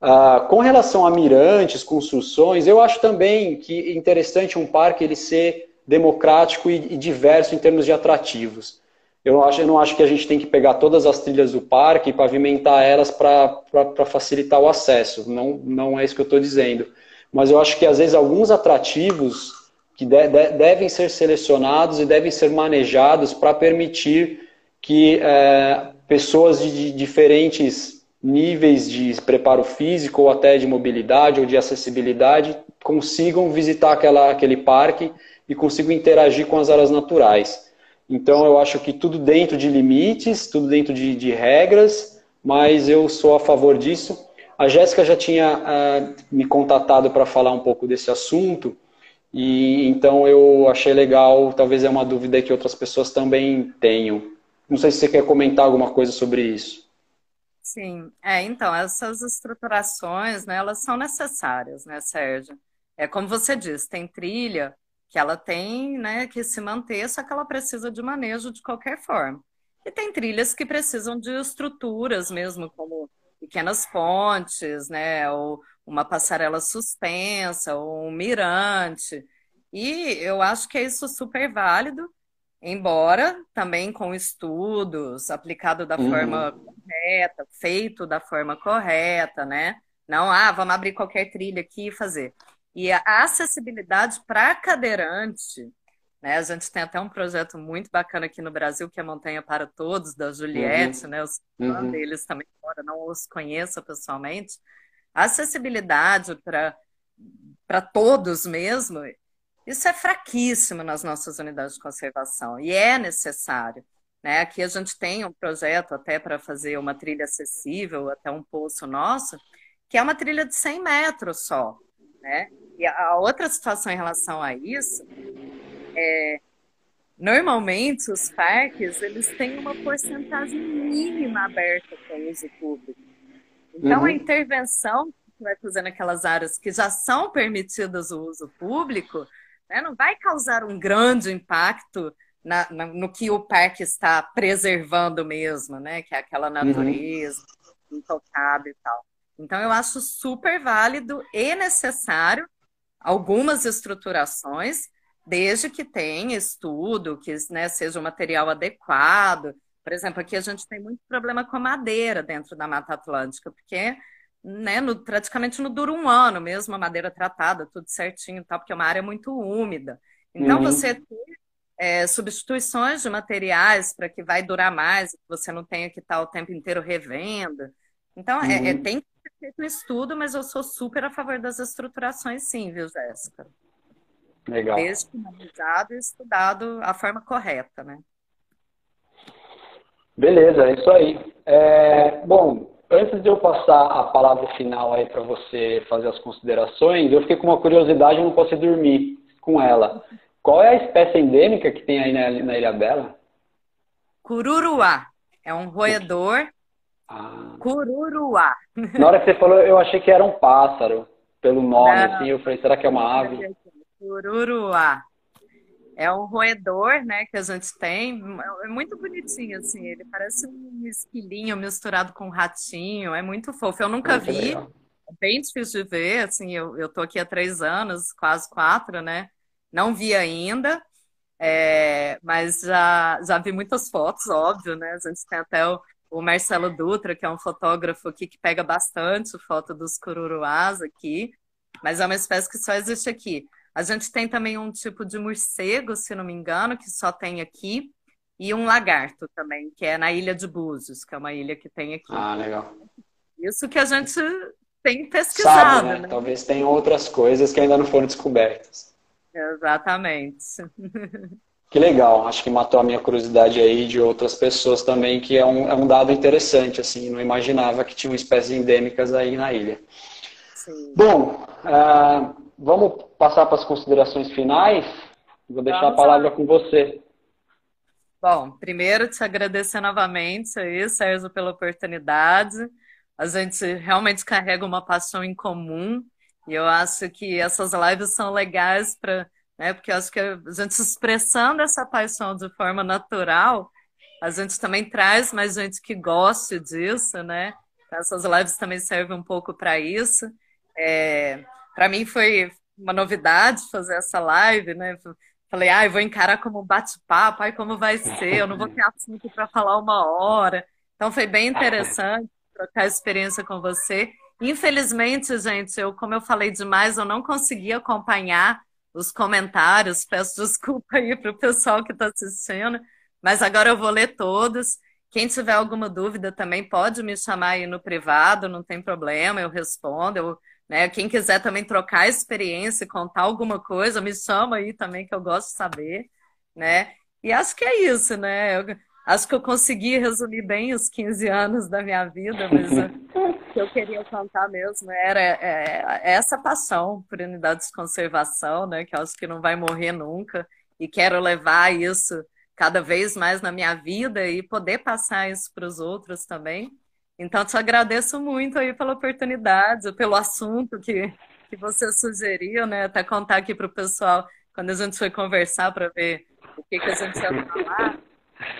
Ah, com relação a mirantes, construções, eu acho também que é interessante um parque ele ser democrático e, e diverso em termos de atrativos. Eu não, acho, eu não acho que a gente tem que pegar todas as trilhas do parque e pavimentar elas para facilitar o acesso. Não, não é isso que eu estou dizendo. Mas eu acho que às vezes alguns atrativos que de, de, devem ser selecionados e devem ser manejados para permitir que é, pessoas de, de diferentes níveis de preparo físico ou até de mobilidade ou de acessibilidade consigam visitar aquela, aquele parque e consigam interagir com as áreas naturais. Então eu acho que tudo dentro de limites, tudo dentro de, de regras, mas eu sou a favor disso. A Jéssica já tinha uh, me contatado para falar um pouco desse assunto, e então eu achei legal, talvez é uma dúvida que outras pessoas também tenham. Não sei se você quer comentar alguma coisa sobre isso. Sim, é, então, essas estruturações, né, elas são necessárias, né, Sérgio? É como você disse, tem trilha que ela tem, né, que se manter, só que ela precisa de manejo de qualquer forma. E tem trilhas que precisam de estruturas mesmo, como pequenas pontes, né, ou uma passarela suspensa, ou um mirante. E eu acho que é isso super válido, embora também com estudos, aplicado da uhum. forma correta, feito da forma correta, né? Não, ah, vamos abrir qualquer trilha aqui e fazer. E a acessibilidade para cadeirante, né? A gente tem até um projeto muito bacana aqui no Brasil, que é Montanha para Todos, da Juliette, uhum. né? Os uhum. deles também, embora não os conheça pessoalmente. A acessibilidade para todos mesmo, isso é fraquíssimo nas nossas unidades de conservação e é necessário. Né? Aqui a gente tem um projeto até para fazer uma trilha acessível até um poço nosso, que é uma trilha de 100 metros só. Né? E a outra situação em relação a isso é normalmente os parques eles têm uma porcentagem mínima aberta para uso público. Então uhum. a intervenção que vai fazer naquelas áreas que já são permitidas o uso público né? Não vai causar um grande impacto na, na, no que o parque está preservando mesmo, né? Que é aquela uhum. natureza uhum. intocável e tal. Então, eu acho super válido e necessário algumas estruturações, desde que tenha estudo, que né, seja um material adequado. Por exemplo, aqui a gente tem muito problema com madeira dentro da Mata Atlântica, porque né, no, praticamente não dura um ano mesmo, a madeira tratada, tudo certinho, tal, porque é uma área muito úmida. Então, uhum. você ter é, substituições de materiais para que vai durar mais, que você não tenha que estar o tempo inteiro revendo. Então, uhum. é, é, uhum. tem que feito um estudo, mas eu sou super a favor das estruturações, sim, viu, Jéssica? Legal. Desde finalizado e estudado a forma correta, né? Beleza, é isso aí. É, bom, antes de eu passar a palavra final aí para você fazer as considerações, eu fiquei com uma curiosidade e não posso dormir com ela. Qual é a espécie endêmica que tem aí na, na Ilha Bela? Cururuá. É um roedor. Ah. Cururuá. Na hora que você falou, eu achei que era um pássaro. Pelo nome, não, assim, eu falei, será que é uma ave? Cururuá. É um roedor, né, que a gente tem. É muito bonitinho, assim. Ele parece um esquilinho misturado com um ratinho. É muito fofo. Eu nunca vi. É bem difícil de ver, assim. Eu, eu tô aqui há três anos, quase quatro, né? Não vi ainda. É, mas já, já vi muitas fotos, óbvio, né? A gente tem até o, o Marcelo Dutra, que é um fotógrafo aqui que pega bastante foto dos cururuás aqui, mas é uma espécie que só existe aqui. A gente tem também um tipo de morcego, se não me engano, que só tem aqui, e um lagarto também, que é na Ilha de Búzios, que é uma ilha que tem aqui. Ah, legal. Isso que a gente tem pesquisado. Sabe, né? Né? Talvez tenham outras coisas que ainda não foram descobertas. Exatamente. Que legal, acho que matou a minha curiosidade aí de outras pessoas também, que é um, é um dado interessante, assim, não imaginava que tinham espécies endêmicas aí na ilha. Sim. Bom, uh, vamos passar para as considerações finais? Vou deixar vamos a palavra lá. com você. Bom, primeiro te agradecer novamente aí, Sérgio, pela oportunidade. A gente realmente carrega uma paixão em comum e eu acho que essas lives são legais para né? Porque acho que a gente expressando essa paixão de forma natural, a gente também traz mais gente que goste disso, né? Então, essas lives também servem um pouco para isso. É, para mim foi uma novidade fazer essa live, né? Falei, ah, vou encarar como um bate-papo, ai, como vai ser? Eu não vou ter assunto para falar uma hora. Então foi bem interessante trocar experiência com você. Infelizmente, gente, eu, como eu falei demais, eu não consegui acompanhar os comentários. Peço desculpa aí para o pessoal que está assistindo, mas agora eu vou ler todos. Quem tiver alguma dúvida também pode me chamar aí no privado, não tem problema, eu respondo. Eu, né, quem quiser também trocar experiência contar alguma coisa, me chama aí também, que eu gosto de saber. Né? E acho que é isso, né? Eu, acho que eu consegui resumir bem os 15 anos da minha vida, mas que eu queria contar mesmo era é, essa paixão por unidades de conservação, né, que eu acho que não vai morrer nunca, e quero levar isso cada vez mais na minha vida e poder passar isso para os outros também. Então, te agradeço muito aí pela oportunidade, pelo assunto que, que você sugeriu, né? Até contar aqui para o pessoal, quando a gente foi conversar para ver o que, que a gente ia falar.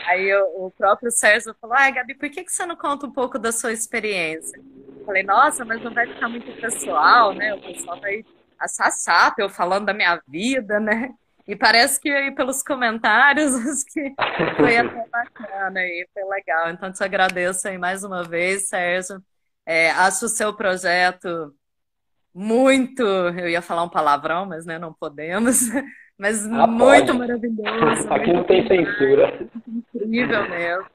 Aí o, próprio Sérgio falou: ai, Gabi, por que, que você não conta um pouco da sua experiência? Eu falei: nossa, mas não vai ficar muito pessoal, né? O pessoal vai achar chato eu falando da minha vida, né? E parece que aí pelos comentários que foi até bacana e foi legal. Então te agradeço aí mais uma vez, Sérgio. É, acho o seu projeto muito, eu ia falar um palavrão, mas né, não podemos, mas ah, muito pode. maravilhoso. Aqui não tem censura. Incrível mesmo.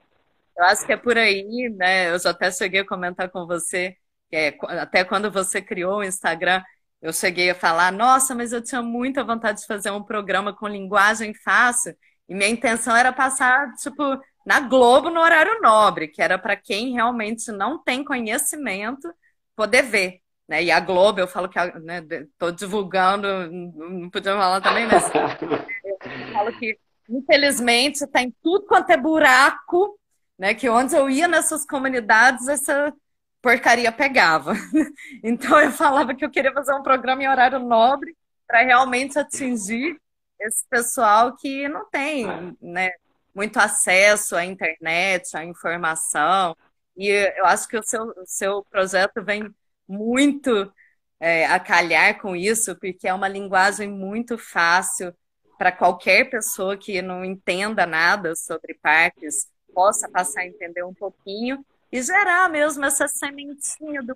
Eu acho que é por aí, né? Eu já até cheguei a comentar com você, é, até quando você criou o Instagram, eu cheguei a falar, nossa, mas eu tinha muita vontade de fazer um programa com linguagem fácil, e minha intenção era passar, tipo, na Globo no horário nobre, que era para quem realmente não tem conhecimento poder ver. Né? E a Globo, eu falo que estou né, divulgando, não podia falar também, mas eu falo que, infelizmente, está em tudo quanto é buraco, né? Que onde eu ia nessas comunidades, essa porcaria pegava. Então eu falava que eu queria fazer um programa em horário nobre para realmente atingir esse pessoal que não tem né, muito acesso à internet, à informação. E eu acho que o seu, o seu projeto vem muito é, a calhar com isso, porque é uma linguagem muito fácil para qualquer pessoa que não entenda nada sobre parques possa passar a entender um pouquinho e gerar mesmo essa sementinha do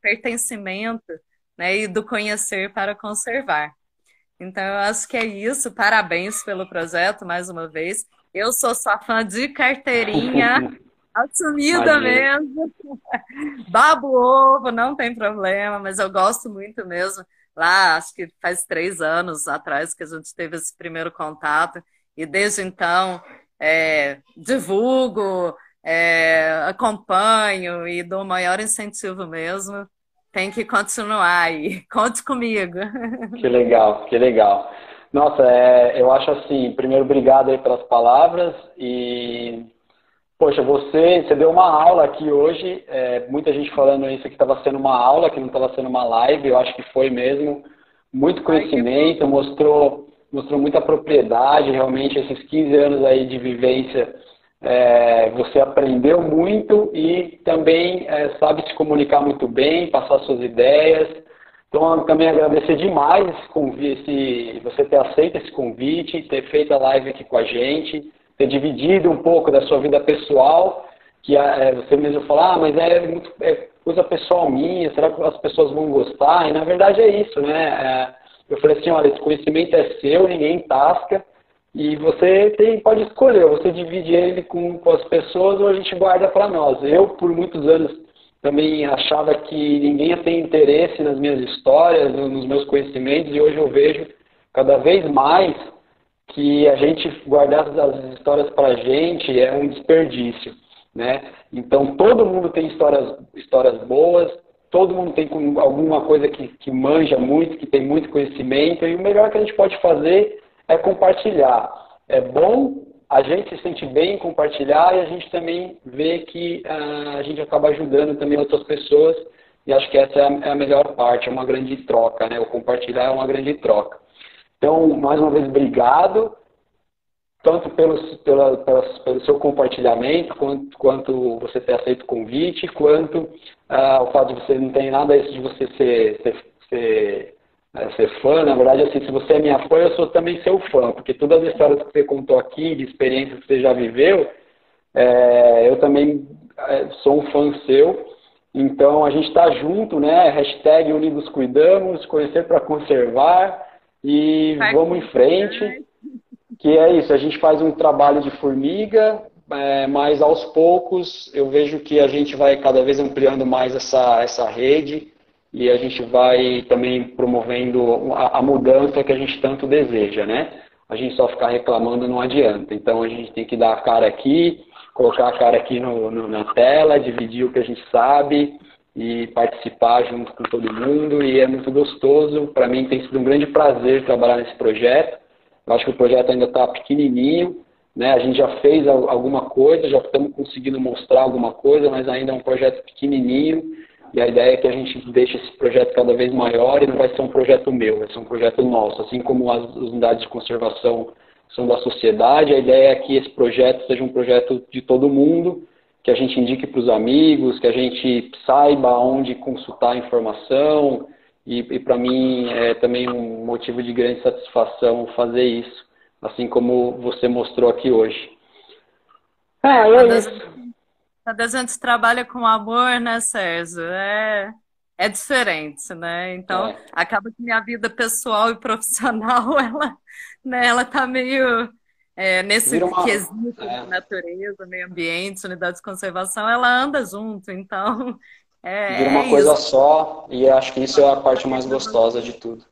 pertencimento né, e do conhecer para conservar. Então, eu acho que é isso. Parabéns pelo projeto, mais uma vez. Eu sou sua fã de carteirinha. Assumida mesmo. Babo ovo, não tem problema, mas eu gosto muito mesmo. Lá, acho que faz três anos atrás que a gente teve esse primeiro contato, e desde então é, divulgo, é, acompanho e dou maior incentivo mesmo. Tem que continuar aí. Conte comigo. Que legal, que legal. Nossa, é, eu acho assim, primeiro, obrigado aí pelas palavras e Poxa, você, você deu uma aula aqui hoje, é, muita gente falando isso que estava sendo uma aula, que não estava sendo uma live, eu acho que foi mesmo. Muito conhecimento, mostrou, mostrou muita propriedade, realmente esses 15 anos aí de vivência, é, você aprendeu muito e também é, sabe se comunicar muito bem, passar suas ideias. Então, também agradecer demais esse convite, você ter aceito esse convite, ter feito a live aqui com a gente ter dividido um pouco da sua vida pessoal, que é, você mesmo fala, ah, mas é, muito, é coisa pessoal minha, será que as pessoas vão gostar? E na verdade é isso, né? É, eu falei assim, olha, esse conhecimento é seu, ninguém tasca, e você tem, pode escolher, você divide ele com, com as pessoas ou a gente guarda para nós. Eu, por muitos anos, também achava que ninguém ia ter interesse nas minhas histórias, nos meus conhecimentos, e hoje eu vejo cada vez mais que a gente guardar as histórias para a gente é um desperdício. Né? Então, todo mundo tem histórias, histórias boas, todo mundo tem alguma coisa que, que manja muito, que tem muito conhecimento, e o melhor que a gente pode fazer é compartilhar. É bom a gente se sente bem em compartilhar e a gente também vê que uh, a gente acaba ajudando também outras pessoas e acho que essa é a, é a, melhor parte, é uma grande troca, né? O compartilhar é uma grande troca. Então, mais uma vez, obrigado tanto pelo, pela, pelo seu compartilhamento, quanto, quanto você ter aceito o convite, quanto ah, o fato de você não ter nada isso de você ser, ser, ser, é, ser, fã. Na verdade, assim, se você é minha fã, eu sou também seu fã, porque todas as histórias que você contou aqui, de experiências que você já viveu, é, eu também é, sou um fã seu. Então, a gente está junto, né? Hashtag Unidos Cuidamos, conhecer para conservar e vamos em frente que é isso, a gente faz um trabalho de formiga, é, mas aos poucos eu vejo que a gente vai cada vez ampliando mais essa, essa rede e a gente vai também promovendo a, a mudança que a gente tanto deseja, né? A gente só ficar reclamando não adianta. Então a gente tem que dar a cara aqui, colocar a cara aqui no, no, na tela, dividir o que a gente sabe e participar junto com todo mundo. E é muito gostoso. Para mim tem sido um grande prazer trabalhar nesse projeto. Eu acho que o projeto ainda está pequenininho, né? A gente já fez alguma coisa, já estamos conseguindo mostrar alguma coisa, mas ainda é um projeto pequenininho. E a ideia é que a gente deixe esse projeto cada vez maior e não vai ser um projeto meu, vai ser um projeto nosso. Assim como as unidades de conservação são da sociedade, a ideia é que esse projeto seja um projeto de todo mundo, que a gente indique para os amigos, que a gente saiba onde consultar informação, e, e para mim é também um motivo de grande satisfação fazer isso, assim como você mostrou aqui hoje. É, é isso. Quando a gente trabalha com amor, né, Sérgio? É, é diferente, né? Então, é. acaba que minha vida pessoal e profissional, ela, né, ela tá meio é, nesse uma... quesito é. de natureza, meio ambiente, unidade de conservação, ela anda junto. Então, é, Vira uma é coisa isso. só e acho que isso é a parte mais gostosa de tudo.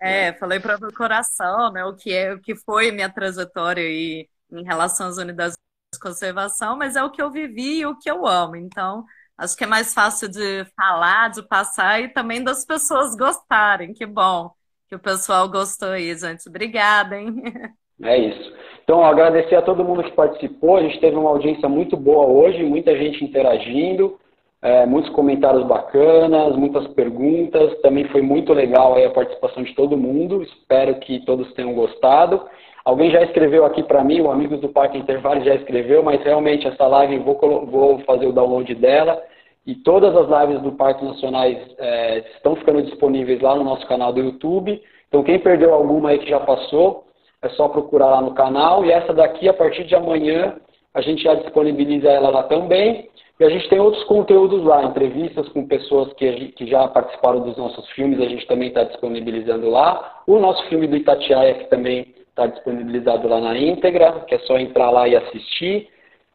É, falei para o coração, né, o que é, o que foi minha trajetória aí em relação às unidades de conservação, mas é o que eu vivi e o que eu amo. Então, acho que é mais fácil de falar, de passar e também das pessoas gostarem. Que bom que o pessoal gostou aí, gente. Obrigada, hein? É isso. Então, agradecer a todo mundo que participou. A gente teve uma audiência muito boa hoje, muita gente interagindo é, muitos comentários bacanas, muitas perguntas. Também foi muito legal a participação de todo mundo. Espero que todos tenham gostado. Alguém já escreveu aqui para mim, o Amigos do Parque Intervalo já escreveu, mas realmente essa live vou, vou fazer o download dela. E todas as lives do Parque Nacionais é, estão ficando disponíveis lá no nosso canal do YouTube. Então, quem perdeu alguma aí que já passou, é só procurar lá no canal. E essa daqui, a partir de amanhã, a gente já disponibiliza ela lá também. E a gente tem outros conteúdos lá, entrevistas com pessoas que, que já participaram dos nossos filmes, a gente também está disponibilizando lá. O nosso filme do Itatiaia, que também está disponibilizado lá na íntegra, que é só entrar lá e assistir.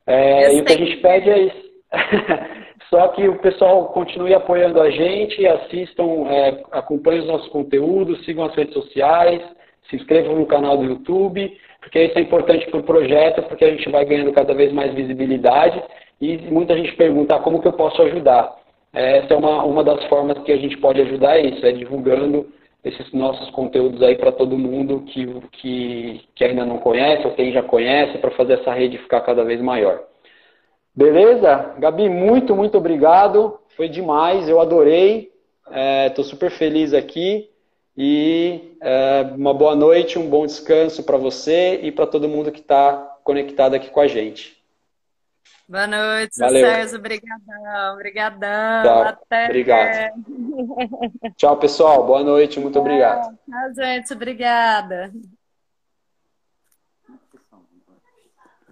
É, e o que a gente pede é isso. só que o pessoal continue apoiando a gente, assistam, é, acompanhem os nossos conteúdos, sigam as redes sociais, se inscrevam no canal do YouTube, porque isso é importante para o projeto, porque a gente vai ganhando cada vez mais visibilidade e muita gente pergunta ah, como que eu posso ajudar. Essa é uma, uma das formas que a gente pode ajudar é isso, é divulgando esses nossos conteúdos aí para todo mundo que, que, que ainda não conhece ou quem já conhece, para fazer essa rede ficar cada vez maior. Beleza? Gabi, muito, muito obrigado. Foi demais, eu adorei. Estou é, super feliz aqui. E é, uma boa noite, um bom descanso para você e para todo mundo que está conectado aqui com a gente. Boa noite, Valeu. Sérgio. Obrigadão, obrigadão. Tchau. Até. Obrigado. Tchau, pessoal. Boa noite. Muito obrigado. Tchau, gente. Obrigada.